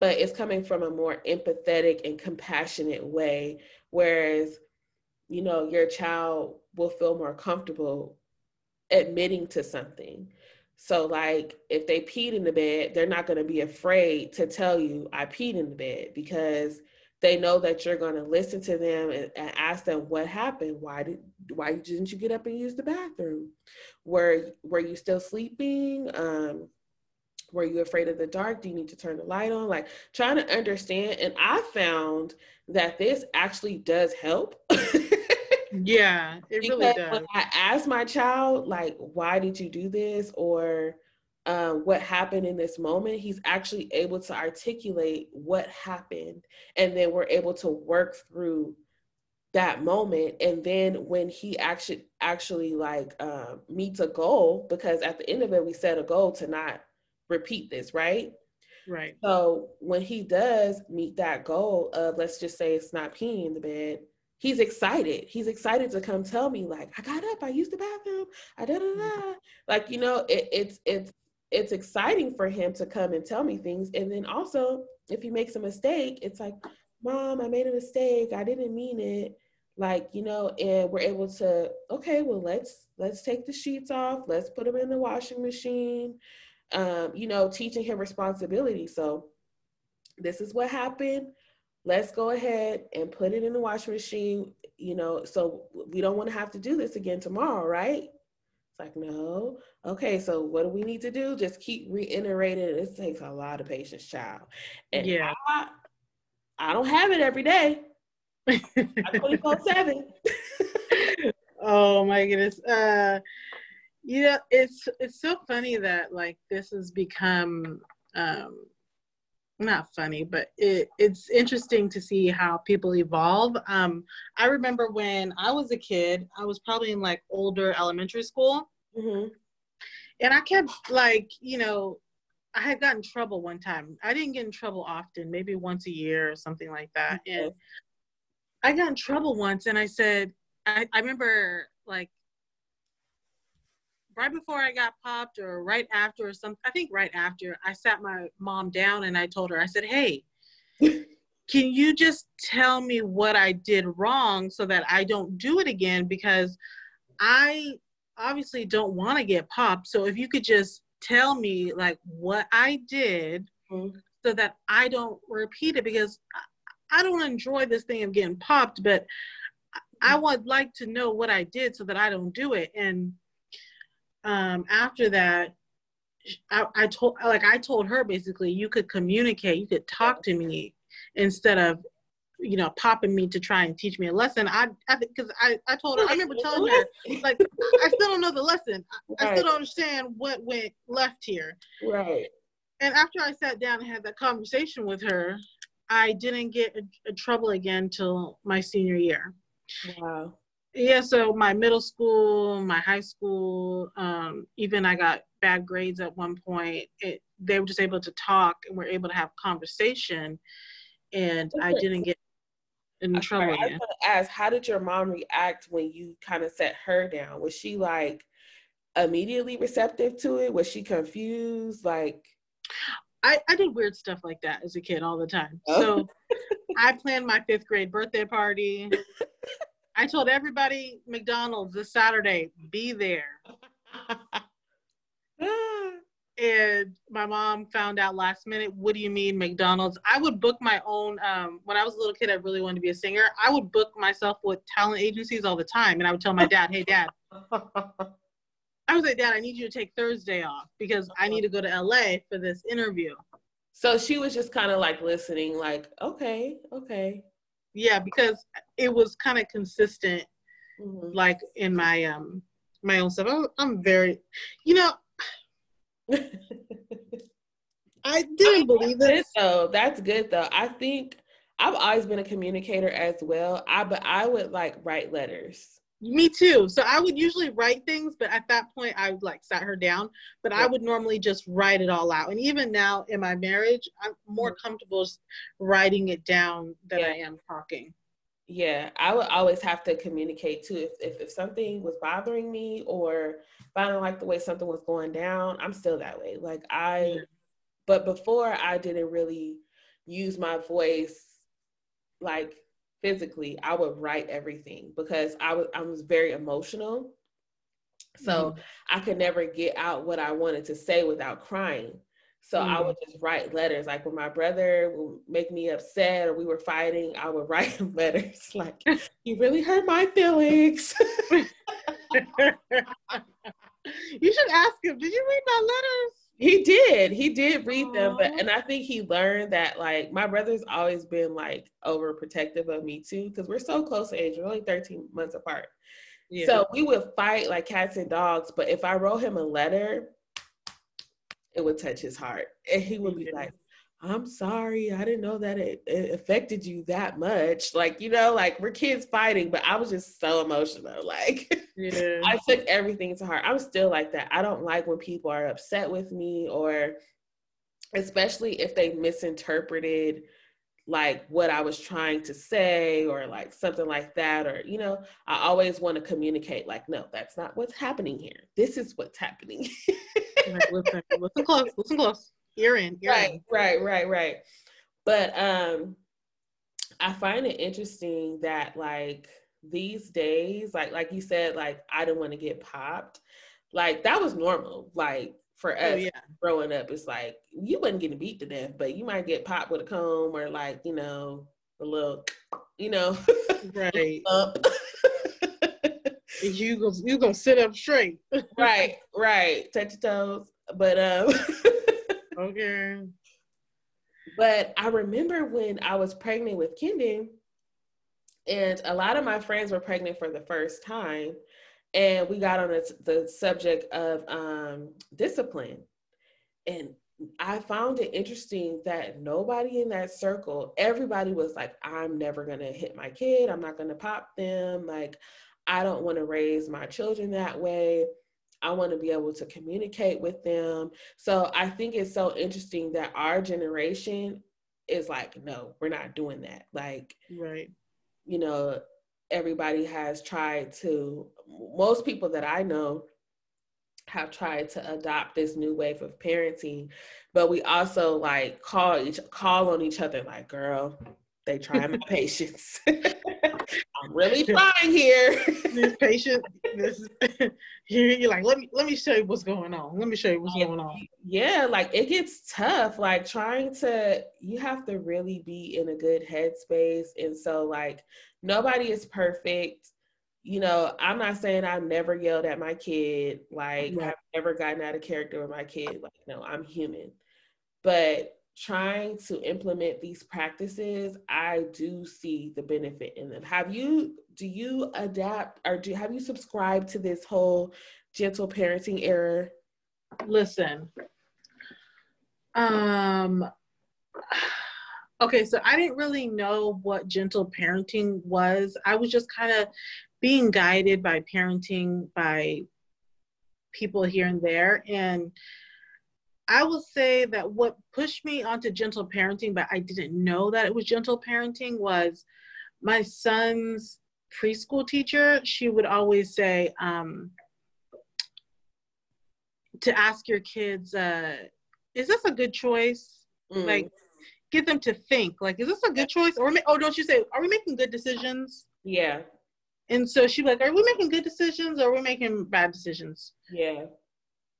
but it's coming from a more empathetic and compassionate way. Whereas, you know, your child will feel more comfortable admitting to something. So, like, if they peed in the bed, they're not going to be afraid to tell you, I peed in the bed because they know that you're going to listen to them and, and, ask them what happened? Why did why didn't you get up and use the bathroom? Were were you still sleeping? Um were you afraid of the dark? Do you need to turn the light on? Like trying to understand and i found that this actually does help yeah it really does when i ask my child like why did you do this or uh, what happened in this moment, he's actually able to articulate what happened. And then we're able to work through that moment. And then when he actually actually like uh, meets a goal, because at the end of it, we set a goal to not repeat this, right? Right. So when he does meet that goal of let's just say it's not peeing in the bed, he's excited. He's excited to come tell me like I got up, I used the bathroom, I da da da. Like you know, it, it's it's it's exciting for him to come and tell me things. And then also, if he makes a mistake, it's like, Mom, I made a mistake. I didn't mean it. like you know and we're able to okay well let's let's take the sheets off let's put them in the washing machine um, you know teaching him responsibility so this is what happened let's go ahead and put it in the washing machine you know so we don't want to have to do this again tomorrow right? It's like no. Okay so what do we need to do? Just keep reiterating it. Takes a lot of patience child. And yeah. I, I don't have it every day. 24 7 oh my goodness. Uh you know it's it's so funny that like this has become um not funny but it it's interesting to see how people evolve. Um i remember when i was a kid i was probably in like older elementary school. Mm-hmm. and i kept like you know i had gotten trouble one time. I didn't get in trouble often maybe once a year or something like that. And I got in trouble once and I said, I, I remember like right before I got popped or right after or something, I think right after, I sat my mom down and I told her, I said, hey, can you just tell me what I did wrong so that I don't do it again? Because I obviously don't want to get popped. So if you could just tell me like what I did mm-hmm. so that I don't repeat it because I don't enjoy this thing of getting popped, but I would like to know what I did so that I don't do it. And um, after that, I, I told like I told her basically you could communicate, you could talk to me instead of you know popping me to try and teach me a lesson. I I because I I told her I remember telling her like I still don't know the lesson. I, right. I still don't understand what went left here. Right. And after I sat down and had that conversation with her, I didn't get in trouble again till my senior year. Wow. Yeah, so my middle school, my high school, um, even I got bad grades at one point. It, they were just able to talk and were able to have conversation, and I didn't get in trouble. I was to ask, how did your mom react when you kind of set her down? Was she like immediately receptive to it? Was she confused? Like, I, I did weird stuff like that as a kid all the time. Oh. So I planned my fifth grade birthday party. I told everybody McDonald's this Saturday, be there. and my mom found out last minute, what do you mean McDonald's? I would book my own um, when I was a little kid, I really wanted to be a singer. I would book myself with talent agencies all the time. And I would tell my dad, hey dad, I was like, Dad, I need you to take Thursday off because I need to go to LA for this interview. So she was just kind of like listening, like, okay, okay. Yeah, because it was kind of consistent, mm-hmm. like in my um my own stuff. I'm, I'm very, you know, I didn't believe it. So that's good though. I think I've always been a communicator as well. I but I would like write letters. Me too. So I would usually write things, but at that point I would like sat her down. But yeah. I would normally just write it all out. And even now in my marriage, I'm more mm-hmm. comfortable writing it down than yeah. I am talking. Yeah, I would always have to communicate too. If, if if something was bothering me or if I don't like the way something was going down, I'm still that way. Like I, yeah. but before I didn't really use my voice like physically, I would write everything because I was I was very emotional. So mm-hmm. I could never get out what I wanted to say without crying. So mm-hmm. I would just write letters. Like when my brother would make me upset or we were fighting, I would write letters like, "You really hurt my feelings." you should ask him. Did you read my letters? He did. He did read Aww. them, but and I think he learned that like my brother's always been like overprotective of me too because we're so close in age. We're only 13 months apart. Yeah. So we would fight like cats and dogs, but if I wrote him a letter, it would touch his heart. And he would be like, I'm sorry, I didn't know that it, it, affected you that much. Like, you know, like we're kids fighting, but I was just so emotional. Like, yeah. I took everything to heart. I'm still like that. I don't like when people are upset with me, or especially if they misinterpreted like what I was trying to say, or like something like that. Or, you know, I always want to communicate, like, no, that's not what's happening here. This is what's happening. like, listen, listen close, listen close you're in. You're right, in. right, right, right. But um, I find it interesting that like these days, like like you said, like I didn't want to get popped. Like that was normal. Like for oh, us oh, yeah. growing up, it's like you wasn't getting beat to death, but you might get popped with a comb or like, you know, a little, you know, right. up. you go you gonna sit up straight. right, right. Touch your toes. But um Okay. But I remember when I was pregnant with Kendon, and a lot of my friends were pregnant for the first time, and we got on the, the subject of um, discipline. And I found it interesting that nobody in that circle, everybody was like, I'm never gonna hit my kid, I'm not gonna pop them. Like, I don't wanna raise my children that way. I want to be able to communicate with them. So I think it's so interesting that our generation is like, no, we're not doing that. Like, right. You know, everybody has tried to, most people that I know have tried to adopt this new wave of parenting, but we also like call each call on each other like, girl, they try my patience. Really fine here. this patient, this you're like, let me let me show you what's going on. Let me show you what's going on. Yeah, like it gets tough. Like trying to, you have to really be in a good headspace, and so like nobody is perfect. You know, I'm not saying I've never yelled at my kid. Like. I've never gotten out of character with my kid. Like no, I'm human, but trying to implement these practices, I do see the benefit in them. Have you do you adapt or do have you subscribed to this whole gentle parenting error? Listen. Um okay, so I didn't really know what gentle parenting was. I was just kind of being guided by parenting by people here and there and I will say that what pushed me onto gentle parenting, but I didn't know that it was gentle parenting, was my son's preschool teacher. She would always say um, to ask your kids, uh, "Is this a good choice?" Mm. Like, get them to think, like, "Is this a good choice?" Or, oh, don't you say, "Are we making good decisions?" Yeah. And so she'd like, "Are we making good decisions or are we making bad decisions?" Yeah.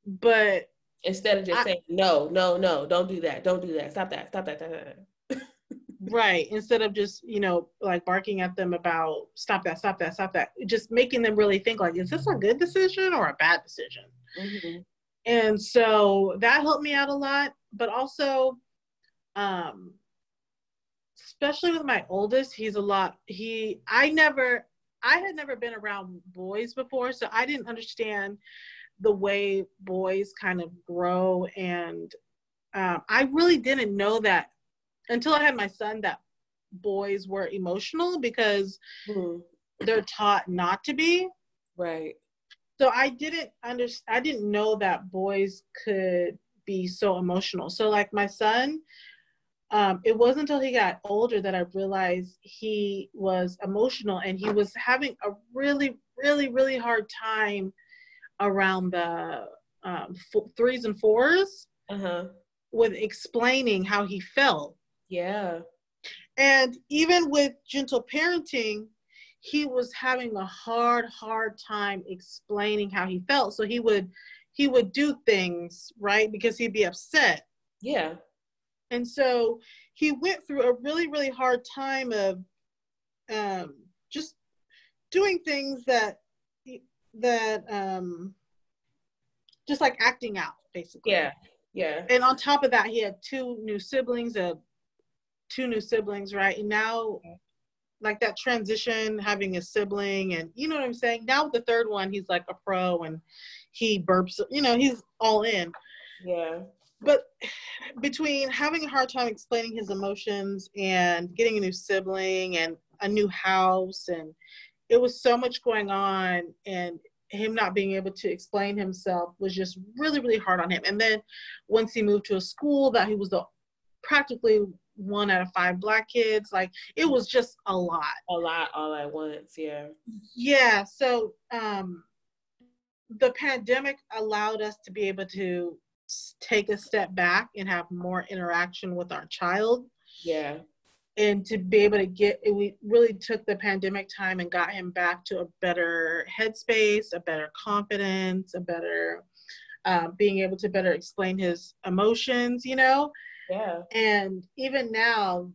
But instead of just I, saying no no no don't do that don't do that stop that stop that, stop that. right instead of just you know like barking at them about stop that stop that stop that just making them really think like is this a good decision or a bad decision mm-hmm. and so that helped me out a lot but also um especially with my oldest he's a lot he i never i had never been around boys before so i didn't understand the way boys kind of grow. And um, I really didn't know that until I had my son that boys were emotional because mm-hmm. they're taught not to be. Right. So I didn't understand, I didn't know that boys could be so emotional. So, like my son, um, it wasn't until he got older that I realized he was emotional and he was having a really, really, really hard time around the um, f- threes and 4s uh-huh. with explaining how he felt. Yeah. And even with gentle parenting, he was having a hard, hard time explaining how he felt. So he would he would do things, right? Because he'd be upset. Yeah. And so he went through a really, really hard time of um, just doing things that that um just like acting out basically. Yeah yeah. And on top of that he had two new siblings uh two new siblings right? And now like that transition having a sibling and you know what i'm saying? Now with the third one he's like a pro and he burps you know he's all in. Yeah. But between having a hard time explaining his emotions and getting a new sibling and a new house and it was so much going on and him not being able to explain himself was just really really hard on him. And then once he moved to a school that he was the practically one out of five black kids like it was just a lot. A lot all at once yeah. Yeah so um the pandemic allowed us to be able to take a step back and have more interaction with our child. Yeah and to be able to get we really took the pandemic time and got him back to a better headspace a better confidence a better uh, being able to better explain his emotions you know? Yeah. And even now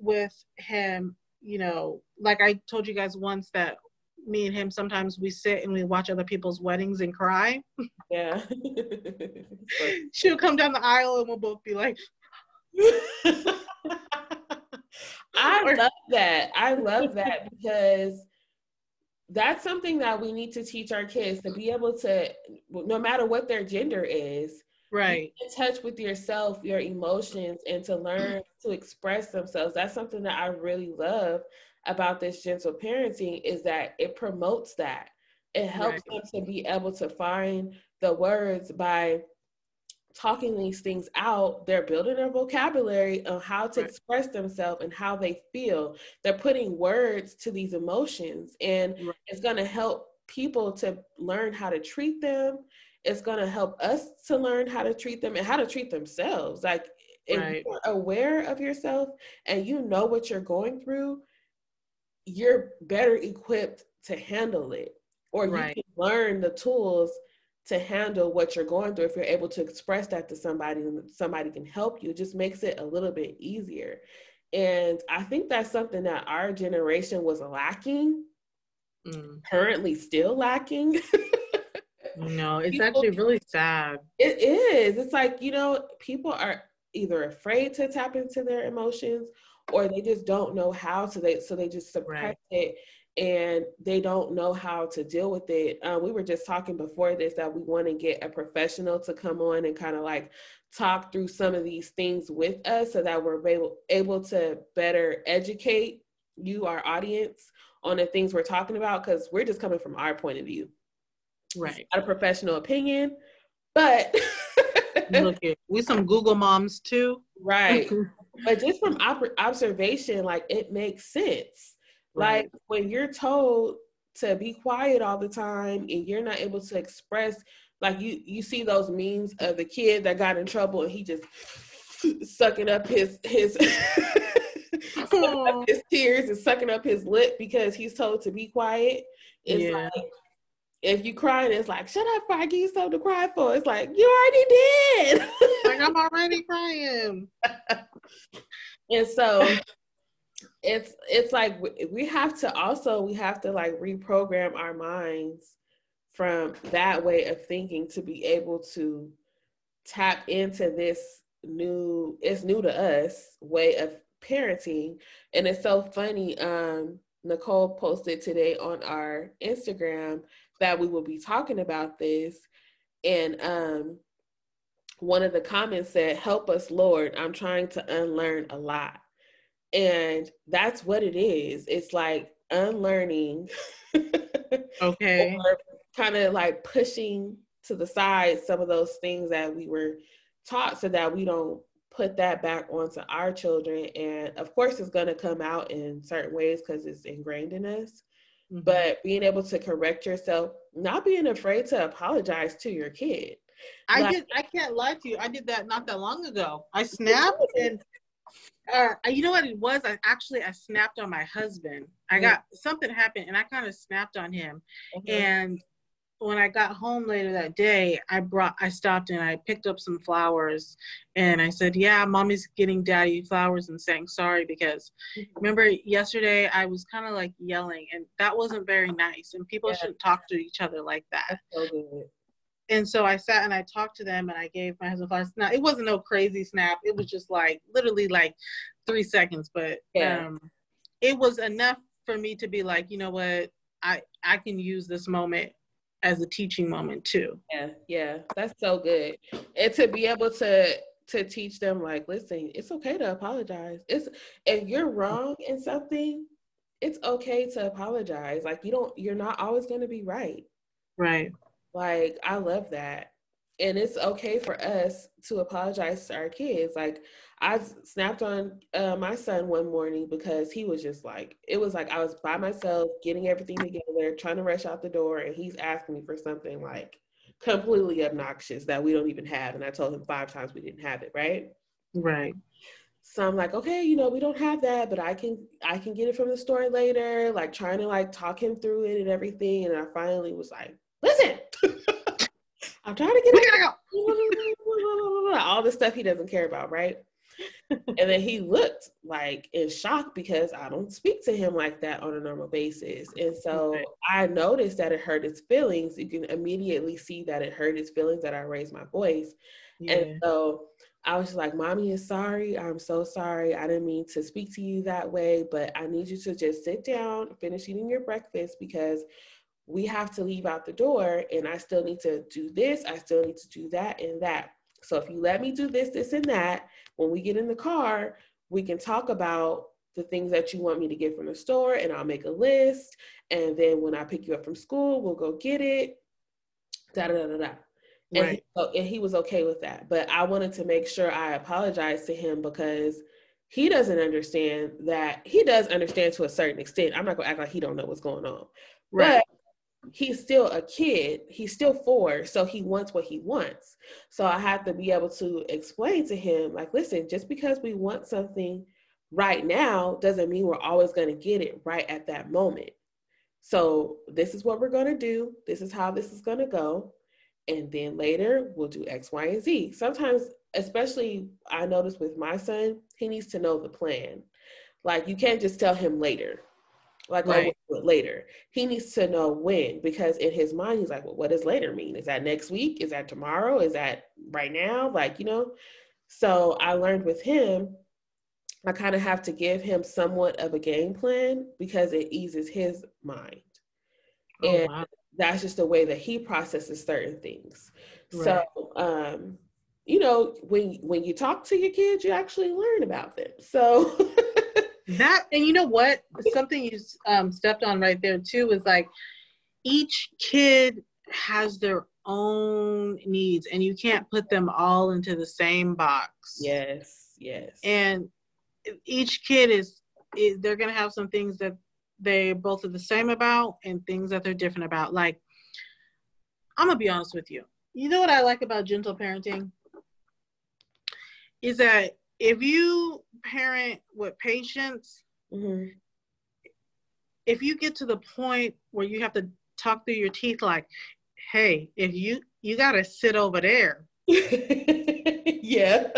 with him you know like i told you guys once that me and him sometimes we sit and we watch other people's weddings and cry. Yeah. She'll come down the aisle and we'll both be like I love that. I love that because that's something that we need to teach our kids to be able to, no matter what their gender is, right, in touch with yourself, your emotions, and to learn to express themselves. That's something that I really love about this gentle parenting is that it promotes that. It helps right. them to be able to find the words by talking these things out, they're building their vocabulary on how to right. express themselves and how they feel. They're putting words to these emotions, and right. it's going to help people to learn how to treat them. It's going to help us to learn how to treat them and how to treat themselves. Like, if right. you're aware of yourself and you know what you're going through, you're better equipped to handle it, or you can learn the tools to handle what you're going through if you're able to express that to somebody and somebody can help you it just makes it a little bit easier and i think that's something that our generation was lacking mm. currently still lacking no it's people, actually really sad it is it's like you know people are either afraid to tap into their emotions or they just don't know how to they so they just suppress right. it and they don't know how to deal with it. Uh, we were just talking before this that we want to get a professional to come on and kind of like talk through some of these things with us so that we're able, able to better educate you, our audience, on the things we're talking about because we're just coming from our point of view. Right. not a professional opinion, but look at we some Google moms too. Right. but just from op- observation, like it makes sense Right. Like when you're told to be quiet all the time and you're not able to express, like you you see those memes of the kid that got in trouble and he just sucking up his his up his tears and sucking up his lip because he's told to be quiet. It's yeah. like if you crying, it's like, shut up, I give you something to cry for. It's like, you already did. like I'm already crying. and so it's it's like we have to also we have to like reprogram our minds from that way of thinking to be able to tap into this new it's new to us way of parenting. And it's so funny um nicole posted today on our instagram that we will be talking about this. And um one of the comments said help us lord. I'm trying to unlearn a lot and that's what it is. It's like unlearning. okay. kind of like pushing to the side some of those things that we were taught so that we don't put that back onto our children. And of course, it's going to come out in certain ways because it's ingrained in us. Mm-hmm. But being able to correct yourself, not being afraid to apologize to your kid. I like, did. I can't lie to you. I did that not that long ago. I snapped and uh, you know what it was? I actually I snapped on my husband. I got something happened and I kind of snapped on him. Okay. And when I got home later that day, I brought I stopped and I picked up some flowers and I said, "Yeah, mommy's getting daddy flowers and saying sorry because mm-hmm. remember yesterday I was kind of like yelling and that wasn't very nice and people yeah. shouldn't talk to each other like that." And so I sat and I talked to them and I gave my husband flowers. Now it wasn't no crazy snap. It was just like literally like three seconds, but yeah. um, it was enough for me to be like, you know what, I I can use this moment as a teaching moment too. Yeah, yeah, that's so good. And to be able to to teach them like, listen, it's okay to apologize. It's if you're wrong in something, it's okay to apologize. Like you don't, you're not always going to be right. Right. Like, I love that. And it's okay for us to apologize to our kids. Like, I snapped on uh, my son one morning because he was just like, it was like I was by myself, getting everything together, trying to rush out the door, and he's asking me for something like completely obnoxious that we don't even have. And I told him five times we didn't have it, right? Right. So I'm like, okay, you know, we don't have that, but I can I can get it from the store later, like trying to like talk him through it and everything. And I finally was like, listen, I'm trying to get it. All the stuff he doesn't care about, right? and then he looked like in shock because I don't speak to him like that on a normal basis. And so. I noticed that it hurt his feelings. You can immediately see that it hurt his feelings that I raised my voice. Yeah. And so I was like, Mommy is sorry. I'm so sorry. I didn't mean to speak to you that way, but I need you to just sit down, finish eating your breakfast because we have to leave out the door and I still need to do this. I still need to do that and that. So if you let me do this, this, and that, when we get in the car, we can talk about the things that you want me to get from the store and I'll make a list. And then when I pick you up from school, we'll go get it. Da da da da. And, right. he, and he was okay with that. But I wanted to make sure I apologized to him because he doesn't understand that he does understand to a certain extent. I'm not gonna act like he don't know what's going on. Right. But he's still a kid. He's still four, so he wants what he wants. So I have to be able to explain to him, like, listen, just because we want something right now doesn't mean we're always going to get it right at that moment. So this is what we're going to do. This is how this is going to go. And then later we'll do X, Y, and Z. Sometimes, especially I notice with my son, he needs to know the plan. Like you can't just tell him later like right. oh, later. He needs to know when because in his mind he's like, well, what does later mean? Is that next week? Is that tomorrow? Is that right now? Like you know. So I learned with him, I kind of have to give him somewhat of a game plan because it eases his mind, oh, and wow. that's just the way that he processes certain things. Right. So. um you know when when you talk to your kids you actually learn about them so that and you know what? Something you um, stepped on right there too was like each kid has their own needs and you can't put them all into the same box. Yes yes. And each kid is, is they're going to have some things that they both are the same about and things that they're different about. Like i'm gonna be honest with you. You know what i like about gentle parenting? Is that if you parent with patience, mm-hmm. if you get to the point where you have to talk through your teeth, like, hey, if you you gotta sit over there. yeah.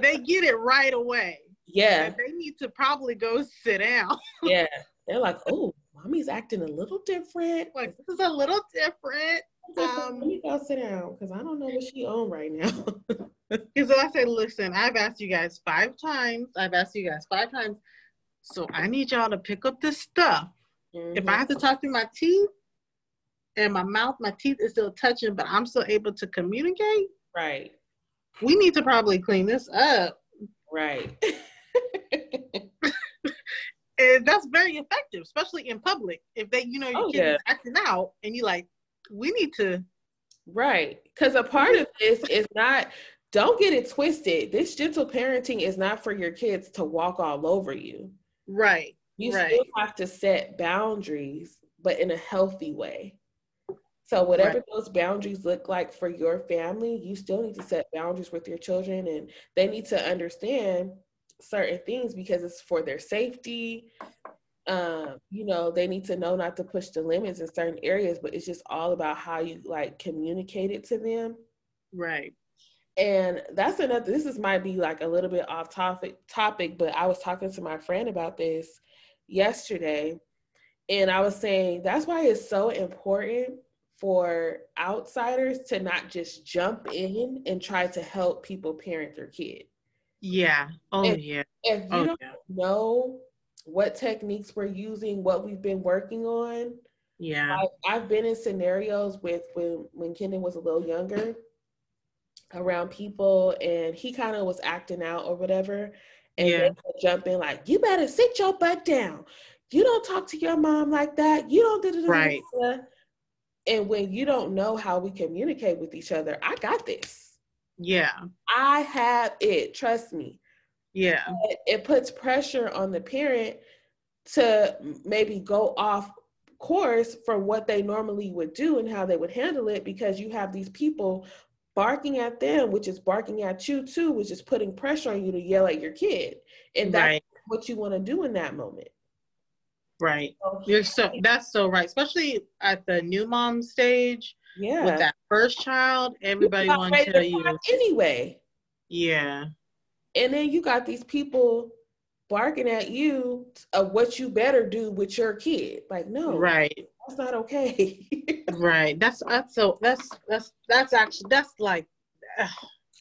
they get it right away. Yeah. And they need to probably go sit down. yeah. They're like, oh, mommy's acting a little different. Like this is a little different. Um, Let me go sit down because I don't know what she on right now. Because so I said, listen, I've asked you guys five times. I've asked you guys five times. So I need y'all to pick up this stuff. Mm-hmm. If I have to talk through my teeth and my mouth, my teeth is still touching, but I'm still able to communicate. Right. We need to probably clean this up. Right. and that's very effective, especially in public. If they, you know, your oh, kid yeah. is acting out and you like, we need to right because a part of this is not don't get it twisted this gentle parenting is not for your kids to walk all over you right you right. still have to set boundaries but in a healthy way so whatever right. those boundaries look like for your family you still need to set boundaries with your children and they need to understand certain things because it's for their safety um, you know, they need to know not to push the limits in certain areas, but it's just all about how you like communicate it to them. Right. And that's another this is might be like a little bit off topic topic, but I was talking to my friend about this yesterday. And I was saying that's why it's so important for outsiders to not just jump in and try to help people parent their kid. Yeah. Oh if, yeah. If you oh, don't yeah. know what techniques we're using, what we've been working on. Yeah. I, have been in scenarios with when when Kendon was a little younger around people and he kind of was acting out or whatever. And yeah. jump in like, you better sit your butt down. You don't talk to your mom like that. You don't do right. And when you don't know how we communicate with each other, I got this. Yeah. I have it. Trust me. Yeah. It, it puts pressure on the parent to maybe go off course from what they normally would do and how they would handle it because you have these people barking at them, which is barking at you too, which is putting pressure on you to yell at your kid. And that's right. what you want to do in that moment. Right. You're so that's so right. Especially at the new mom stage. Yeah. With that first child, everybody wants to you anyway. Yeah. And then you got these people barking at you of what you better do with your kid. Like, no, right. That's not okay. right. That's that's so that's that's that's actually that's like uh,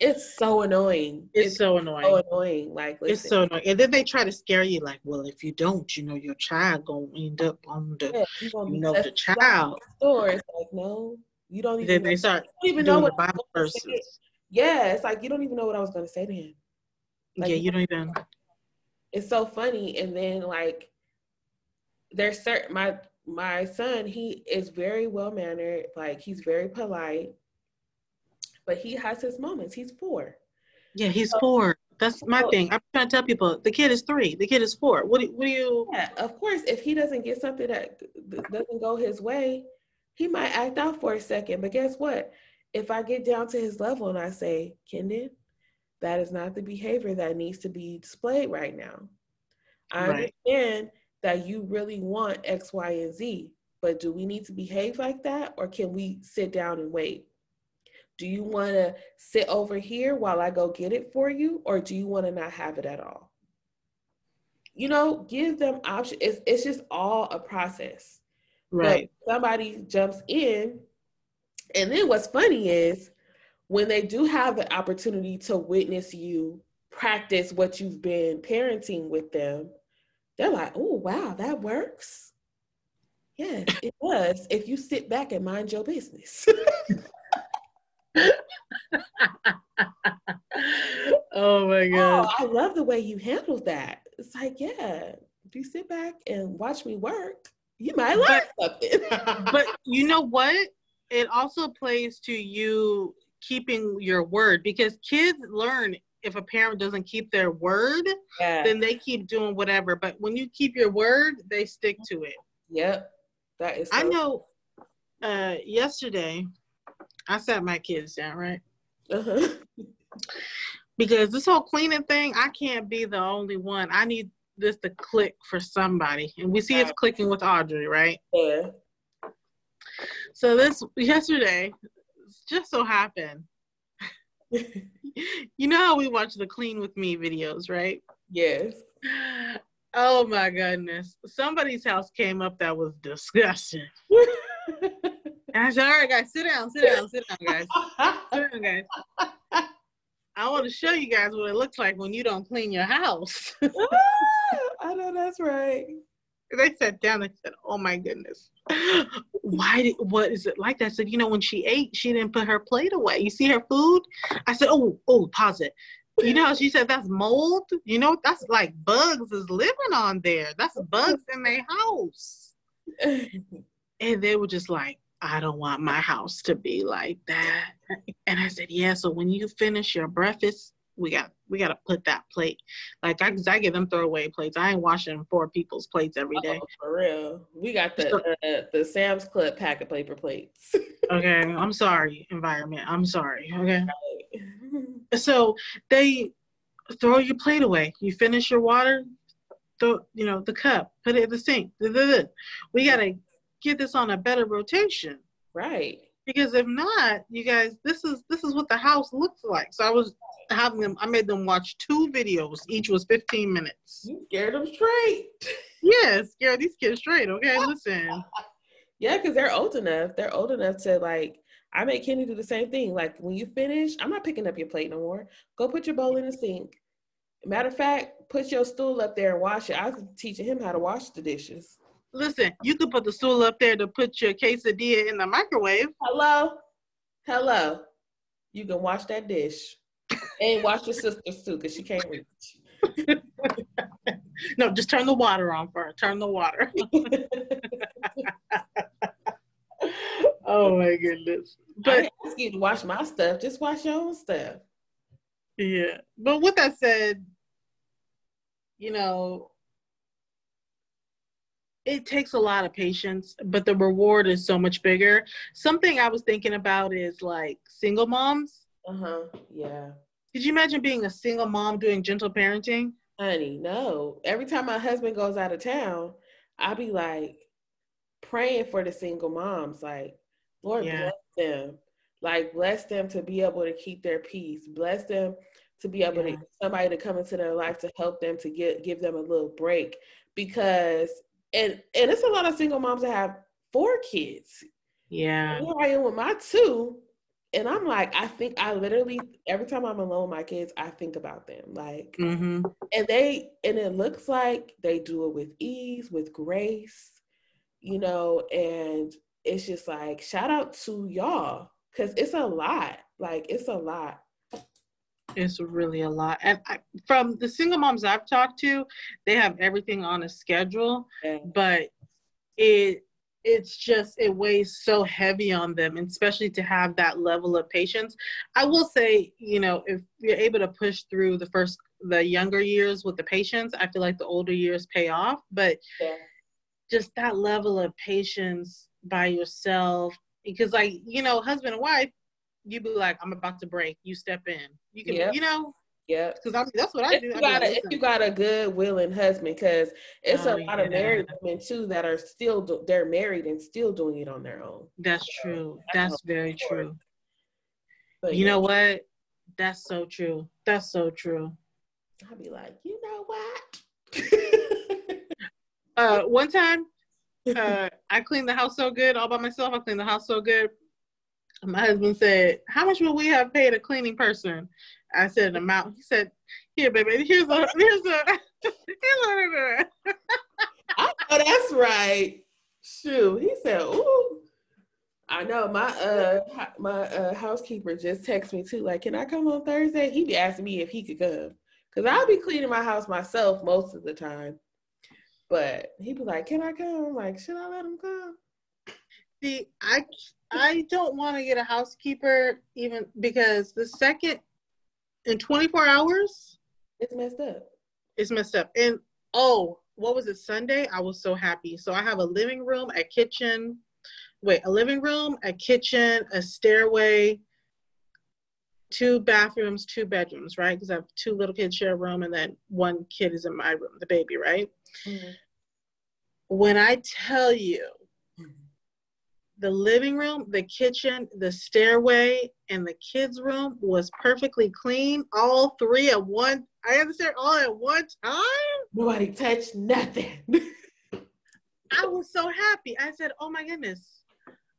it's so annoying. It's, it's so annoying. So annoying. Like listen. it's so annoying. And then they try to scare you, like, well, if you don't, you know, your child gonna end up on the, yeah, you know, the child. Store. It's like, no, you don't even. Then they start. You don't even know what Bible verses. Yeah, it's like you don't even know what I was gonna say to him. Like, yeah, you don't even. It's so funny, and then like, there's certain my my son. He is very well mannered. Like he's very polite but he has his moments. He's four. Yeah, he's so, four. That's my so, thing. I'm trying to tell people the kid is three. The kid is four. What do, what do you? Yeah, of course. If he doesn't get something that doesn't go his way, he might act out for a second. But guess what? If I get down to his level and I say, Kendon, that is not the behavior that needs to be displayed right now. I right. understand that you really want X, Y, and Z, but do we need to behave like that or can we sit down and wait? Do you want to sit over here while I go get it for you, or do you want to not have it at all? You know, give them options. It's, it's just all a process. Right. But somebody jumps in. And then what's funny is when they do have the opportunity to witness you practice what you've been parenting with them, they're like, oh, wow, that works. Yes, it does. If you sit back and mind your business. oh my god! Oh, I love the way you handled that. It's like, yeah, if you sit back and watch me work, you might learn but, something. but you know what? It also plays to you keeping your word because kids learn if a parent doesn't keep their word, yeah. then they keep doing whatever. But when you keep your word, they stick to it. Yep. That is so I know uh yesterday I sat my kids down, right? Uh-huh. because this whole cleaning thing, I can't be the only one. I need this to click for somebody. And we see it's clicking with Audrey, right? Yeah. So this yesterday just so happened. you know how we watch the clean with me videos, right? Yes. Oh my goodness. Somebody's house came up that was disgusting. And I said, all right, guys, sit down, sit down, sit down, guys. sit down, guys. I want to show you guys what it looks like when you don't clean your house. Ah, I know that's right. They sat down and said, oh my goodness. Why did, what is it like that? I said, you know, when she ate, she didn't put her plate away. You see her food? I said, oh, oh, pause it. You know, she said that's mold. You know, that's like bugs is living on there. That's bugs in their house. And they were just like, I don't want my house to be like that. And I said, yeah. So when you finish your breakfast, we got we got to put that plate. Like I, I give them throwaway plates. I ain't washing four people's plates every day. Oh, for real, we got the uh, the Sam's Club pack of paper plates. okay, I'm sorry, environment. I'm sorry. Okay. So they throw your plate away. You finish your water, throw you know the cup, put it in the sink. We gotta get this on a better rotation. Right. Because if not, you guys, this is this is what the house looks like. So I was having them. I made them watch two videos. Each was 15 minutes. You scared them straight. Yeah, scared these kids straight. Okay, listen. yeah, because they're old enough. They're old enough to like. I make Kenny do the same thing. Like when you finish, I'm not picking up your plate no more. Go put your bowl in the sink. Matter of fact, put your stool up there and wash it. I was teaching him how to wash the dishes. Listen, you could put the stool up there to put your quesadilla in the microwave. Hello, hello. You can wash that dish, and watch your sister's too, cause she can't reach. no, just turn the water on for her. Turn the water. oh my goodness! But I ask you to wash my stuff. Just wash your own stuff. Yeah, but with that said, you know, it takes a lot of patience, but the reward is so much bigger. Something I was thinking about is like single moms. Uh huh. Yeah. Could you imagine being a single mom doing gentle parenting? Honey, no. Every time my husband goes out of town, I'll be like praying for the single moms. Like, Lord yeah. bless them. Like, bless them to be able to keep their peace. Bless them to be able yeah. to somebody to come into their life to help them to get give them a little break. Because and and it's a lot of single moms that have four kids. Yeah. Here I am with my two. And I'm like, I think I literally every time I'm alone with my kids, I think about them. Like mm-hmm. and they and it looks like they do it with ease, with grace, you know, and it's just like shout out to y'all because it's a lot. Like it's a lot. It's really a lot. And I, from the single moms I've talked to, they have everything on a schedule, yeah. but it it's just it weighs so heavy on them and especially to have that level of patience i will say you know if you're able to push through the first the younger years with the patience i feel like the older years pay off but yeah. just that level of patience by yourself because like you know husband and wife you be like i'm about to break you step in you can yep. you know yeah, because I mean, that's what I if do. You got a, if you got a good willing husband, because it's oh, a lot yeah. of married women too that are still do, they're married and still doing it on their own. That's so, true. That's, that's very true. But you yeah. know what? That's so true. That's so true. I'll be like, you know what? uh, one time, uh, I cleaned the house so good all by myself. I cleaned the house so good. My husband said, "How much will we have paid a cleaning person?" I said an amount. He said, "Here, baby. Here's a here's a here's a." I know that's right. Shoot, he said, "Ooh." I know my uh my uh housekeeper just texted me too. Like, can I come on Thursday? He be asking me if he could come, cause I'll be cleaning my house myself most of the time. But he be like, "Can I come?" I'm like, should I let him come? See, I I don't want to get a housekeeper even because the second in 24 hours, it's messed up. It's messed up. And oh, what was it? Sunday? I was so happy. So I have a living room, a kitchen. Wait, a living room, a kitchen, a stairway, two bathrooms, two bedrooms, right? Because I have two little kids share a room, and then one kid is in my room, the baby, right? Mm-hmm. When I tell you the living room, the kitchen, the stairway, and the kids' room was perfectly clean. All three at one. I understand all at one time. Nobody touched nothing. I was so happy. I said, "Oh my goodness,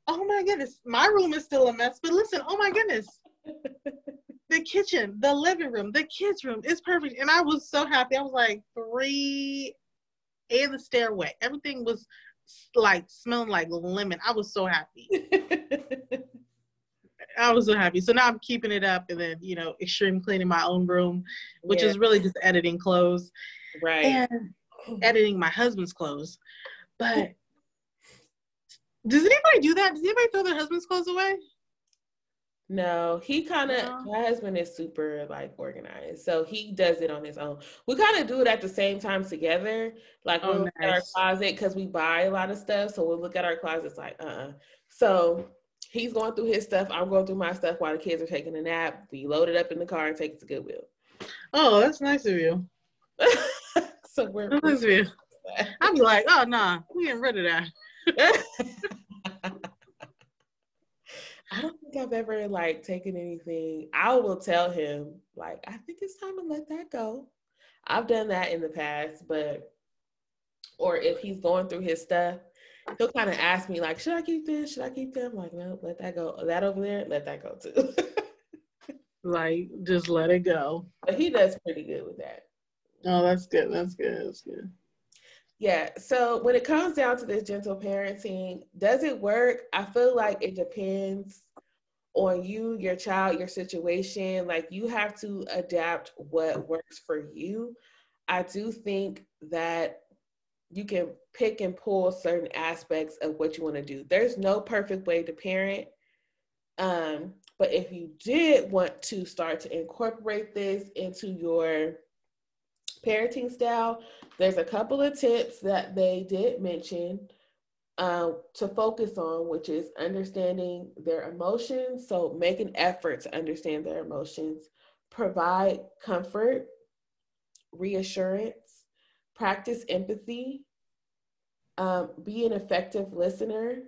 oh my goodness, my room is still a mess." But listen, oh my goodness, the kitchen, the living room, the kids' room is perfect, and I was so happy. I was like three, and the stairway, everything was like smelling like lemon. I was so happy. I was so happy. So now I'm keeping it up and then, you know, extreme cleaning my own room, which yeah. is really just editing clothes. Right. And editing my husband's clothes. But does anybody do that? Does anybody throw their husband's clothes away? No, he kind of no. my husband is super like organized, so he does it on his own. We kind of do it at the same time together. Like oh, we'll nice. at our closet because we buy a lot of stuff, so we'll look at our closets like uh. uh So he's going through his stuff. I'm going through my stuff while the kids are taking a nap. We load it up in the car and take it to Goodwill. Oh, that's nice of you. so we're nice of you. I'd be like, oh nah, we getting rid of that. I don't think I've ever like taken anything. I will tell him like I think it's time to let that go. I've done that in the past, but or if he's going through his stuff, he'll kind of ask me like, "Should I keep this? Should I keep them?" Like, "No, let that go. That over there, let that go too." like, just let it go. But he does pretty good with that. Oh, that's good. That's good. That's good. Yeah. So when it comes down to this gentle parenting, does it work? I feel like it depends on you, your child, your situation. Like you have to adapt what works for you. I do think that you can pick and pull certain aspects of what you want to do. There's no perfect way to parent. Um, but if you did want to start to incorporate this into your parenting style, there's a couple of tips that they did mention. uh, to focus on, which is understanding their emotions. So make an effort to understand their emotions, provide comfort, reassurance, practice empathy, um, be an effective listener,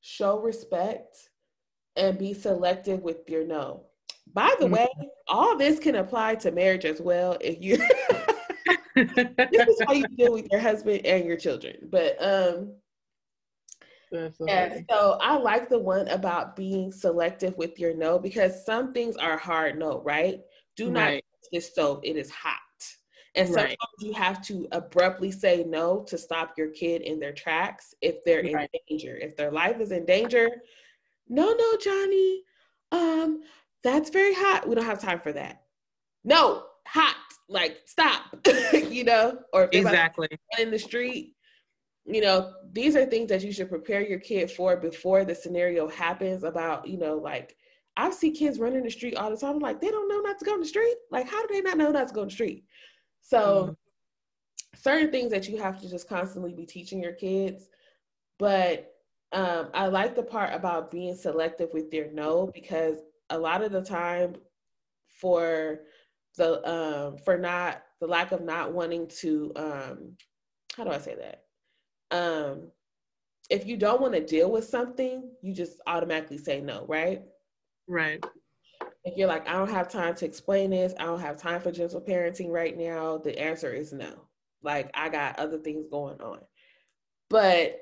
show respect, and be selective with your no. By the mm-hmm. way, all this can apply to marriage as well. If you, this is how you deal with your husband and your children. But um, yeah, so I like the one about being selective with your no because some things are hard no, right? Do not right. this stove, it is hot. And sometimes right. you have to abruptly say no to stop your kid in their tracks if they're right. in danger. If their life is in danger, no, no, Johnny, um, that's very hot. We don't have time for that. No, hot. Like stop. you know, or exactly in the street. You know, these are things that you should prepare your kid for before the scenario happens. About you know, like I see kids running the street all the time. I'm like, they don't know not to go in the street. Like, how do they not know not to go in the street? So, mm-hmm. certain things that you have to just constantly be teaching your kids. But um, I like the part about being selective with your no because a lot of the time, for the um, for not the lack of not wanting to um, how do I say that? Um, if you don't want to deal with something, you just automatically say no, right? Right. If you're like, I don't have time to explain this, I don't have time for gentle parenting right now, the answer is no. Like, I got other things going on. But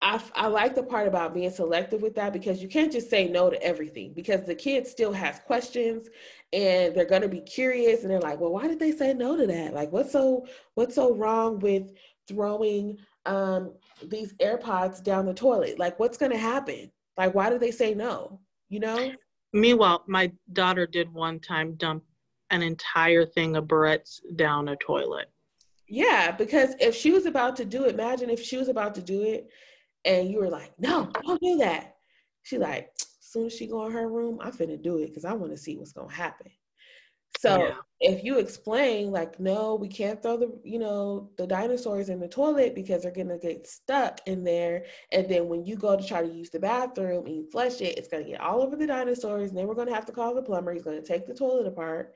I, I like the part about being selective with that because you can't just say no to everything because the kid still has questions and they're going to be curious and they're like well why did they say no to that? Like what's so what's so wrong with throwing um, these airpods down the toilet? Like what's going to happen? Like why did they say no? You know? Meanwhile, my daughter did one time dump an entire thing of barrettes down a toilet. Yeah, because if she was about to do it, imagine if she was about to do it and you were like, no, don't do that. She like, as soon as she go in her room, I'm finna do it because I want to see what's gonna happen. So yeah. if you explain like, no, we can't throw the, you know, the dinosaurs in the toilet because they're gonna get stuck in there. And then when you go to try to use the bathroom and you flush it, it's gonna get all over the dinosaurs. And then we're gonna have to call the plumber. He's gonna take the toilet apart.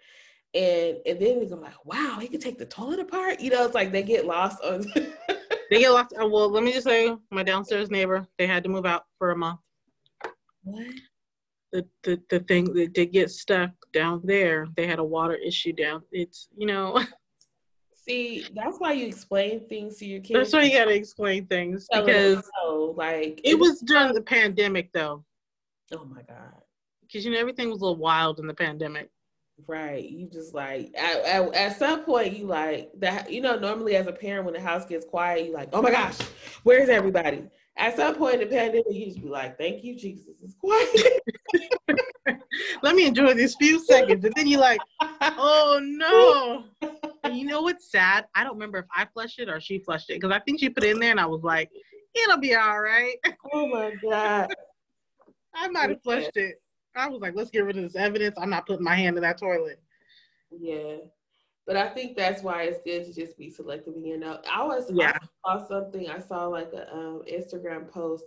And and then they're gonna like, wow, he can take the toilet apart. You know, it's like they get lost on they get locked. lost. Well, let me just say, my downstairs neighbor, they had to move out for a month. What? the, the, the thing that did get stuck down there, they had a water issue down. It's, you know. See, that's why you explain things to your kids. That's why you gotta explain things because like it was during the pandemic though. Oh my god! Because you know everything was a little wild in the pandemic. Right. You just like at, at, at, some point you like that you know, normally as a parent when the house gets quiet, you like, oh my gosh, where's everybody? At some point in the pandemic, you just be like, thank you, Jesus, it's quiet. Let me enjoy these few seconds. And then you're like, oh no. And you know what's sad? I don't remember if I flushed it or she flushed it. Because I think she put it in there and I was like, it'll be all right. Oh my God. I might have flushed it. I was like, let's get rid of this evidence. I'm not putting my hand in that toilet. Yeah. But I think that's why it's good to just be selective you know. I was yeah. I saw something, I saw like a um, Instagram post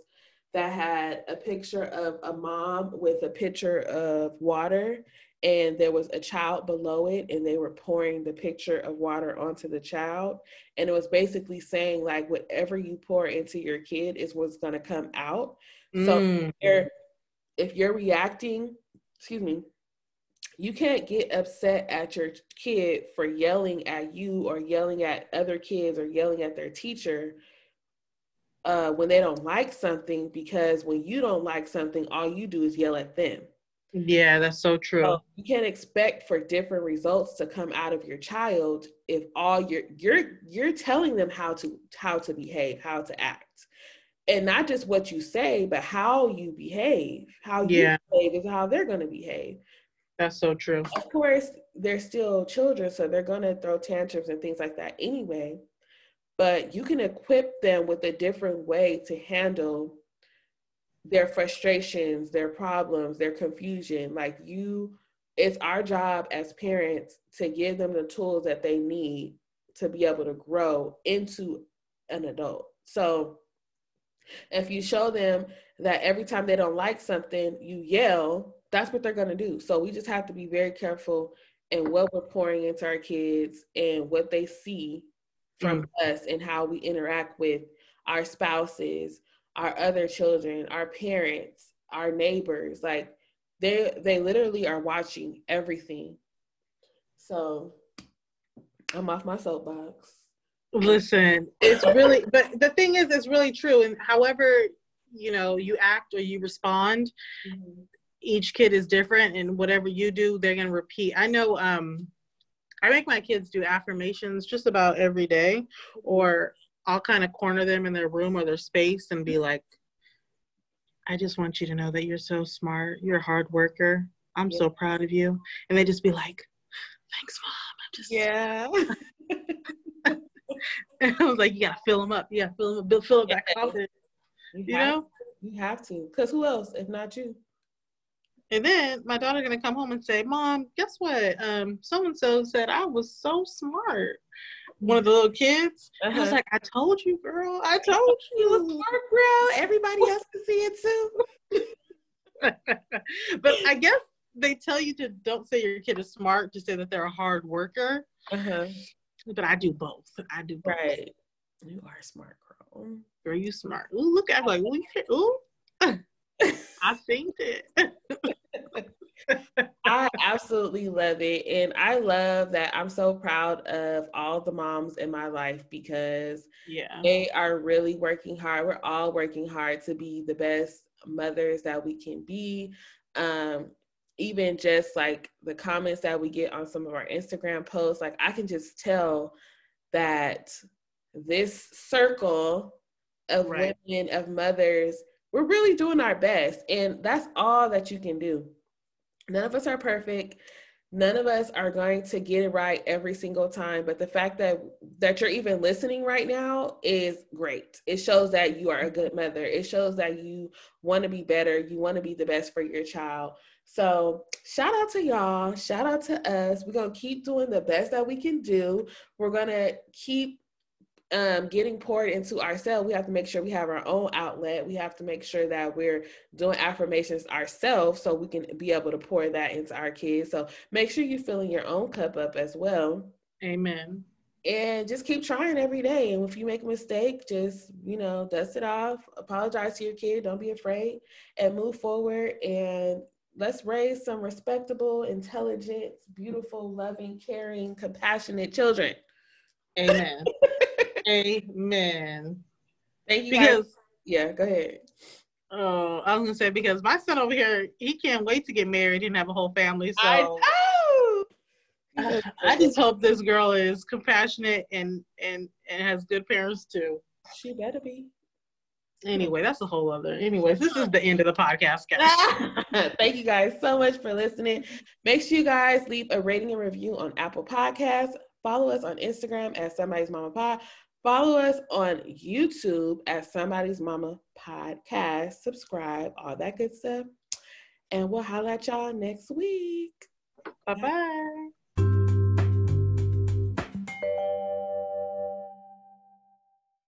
that had a picture of a mom with a pitcher of water and there was a child below it and they were pouring the picture of water onto the child and it was basically saying like whatever you pour into your kid is what's going to come out mm. so you're, if you're reacting excuse me you can't get upset at your kid for yelling at you or yelling at other kids or yelling at their teacher uh, when they don't like something because when you don't like something all you do is yell at them. Yeah that's so true. So you can't expect for different results to come out of your child if all you're you're you're telling them how to how to behave how to act and not just what you say but how you behave how you yeah. behave is how they're going to behave that's so true. Of course, they're still children, so they're going to throw tantrums and things like that anyway. But you can equip them with a different way to handle their frustrations, their problems, their confusion. Like you, it's our job as parents to give them the tools that they need to be able to grow into an adult. So If you show them that every time they don't like something, you yell, that's what they're going to do. So we just have to be very careful in what we're pouring into our kids and what they see from mm. us and how we interact with our spouses, our other children, our parents, our neighbors. Like they they literally are watching everything. So I'm off my soapbox. Listen, it's really but the thing is it's really true and however you know you act or you respond mm-hmm. each kid is different and whatever you do they're going to repeat. I know um I make my kids do affirmations just about every day or I'll kind of corner them in their room or their space and be like I just want you to know that you're so smart. You're a hard worker. I'm yeah. so proud of you. And they just be like, thanks, mom. I'm just. Yeah. and I was like, you gotta fill them up. Yeah, fill them up, fill it back confidence. You, you know? You have to. Because who else if not you? And then my daughter gonna come home and say, Mom, guess what? Um, so and so said I was so smart one of the little kids. Uh-huh. I was like, I told you, girl. I told you. You was smart, girl. Everybody else can see it too. but I guess they tell you to don't say your kid is smart, just say that they're a hard worker. Uh-huh. But I do both. I do both. Right. You are smart, girl. Girl, you smart. Ooh, look at like, ooh, ooh. I think it. I absolutely love it. And I love that I'm so proud of all the moms in my life because yeah, they are really working hard. We're all working hard to be the best mothers that we can be. Um, even just like the comments that we get on some of our Instagram posts, like I can just tell that this circle of right. women, of mothers, we're really doing our best. And that's all that you can do. None of us are perfect. None of us are going to get it right every single time but the fact that that you're even listening right now is great. It shows that you are a good mother. It shows that you want to be better. You want to be the best for your child so shout out to y'all shout out to us we're going to keep doing the best that we can do we're going to keep um, getting poured into ourselves, we have to make sure we have our own outlet. We have to make sure that we're doing affirmations ourselves so we can be able to pour that into our kids. So make sure you're filling your own cup up as well. Amen. And just keep trying every day. And if you make a mistake, just, you know, dust it off, apologize to your kid, don't be afraid, and move forward. And let's raise some respectable, intelligent, beautiful, loving, caring, compassionate children. Amen. Amen. Thank you. Because guys. yeah, go ahead. Oh, I was gonna say because my son over here, he can't wait to get married and have a whole family. So I, know. I, I just hope this girl is compassionate and and and has good parents too. She better be. Anyway, that's a whole other. Anyways, this is the end of the podcast, guys. Thank you guys so much for listening. Make sure you guys leave a rating and review on Apple Podcasts. Follow us on Instagram at Somebody's Mama Pod. Follow us on YouTube at Somebody's Mama Podcast. Subscribe, all that good stuff. And we'll holler at y'all next week. Bye bye.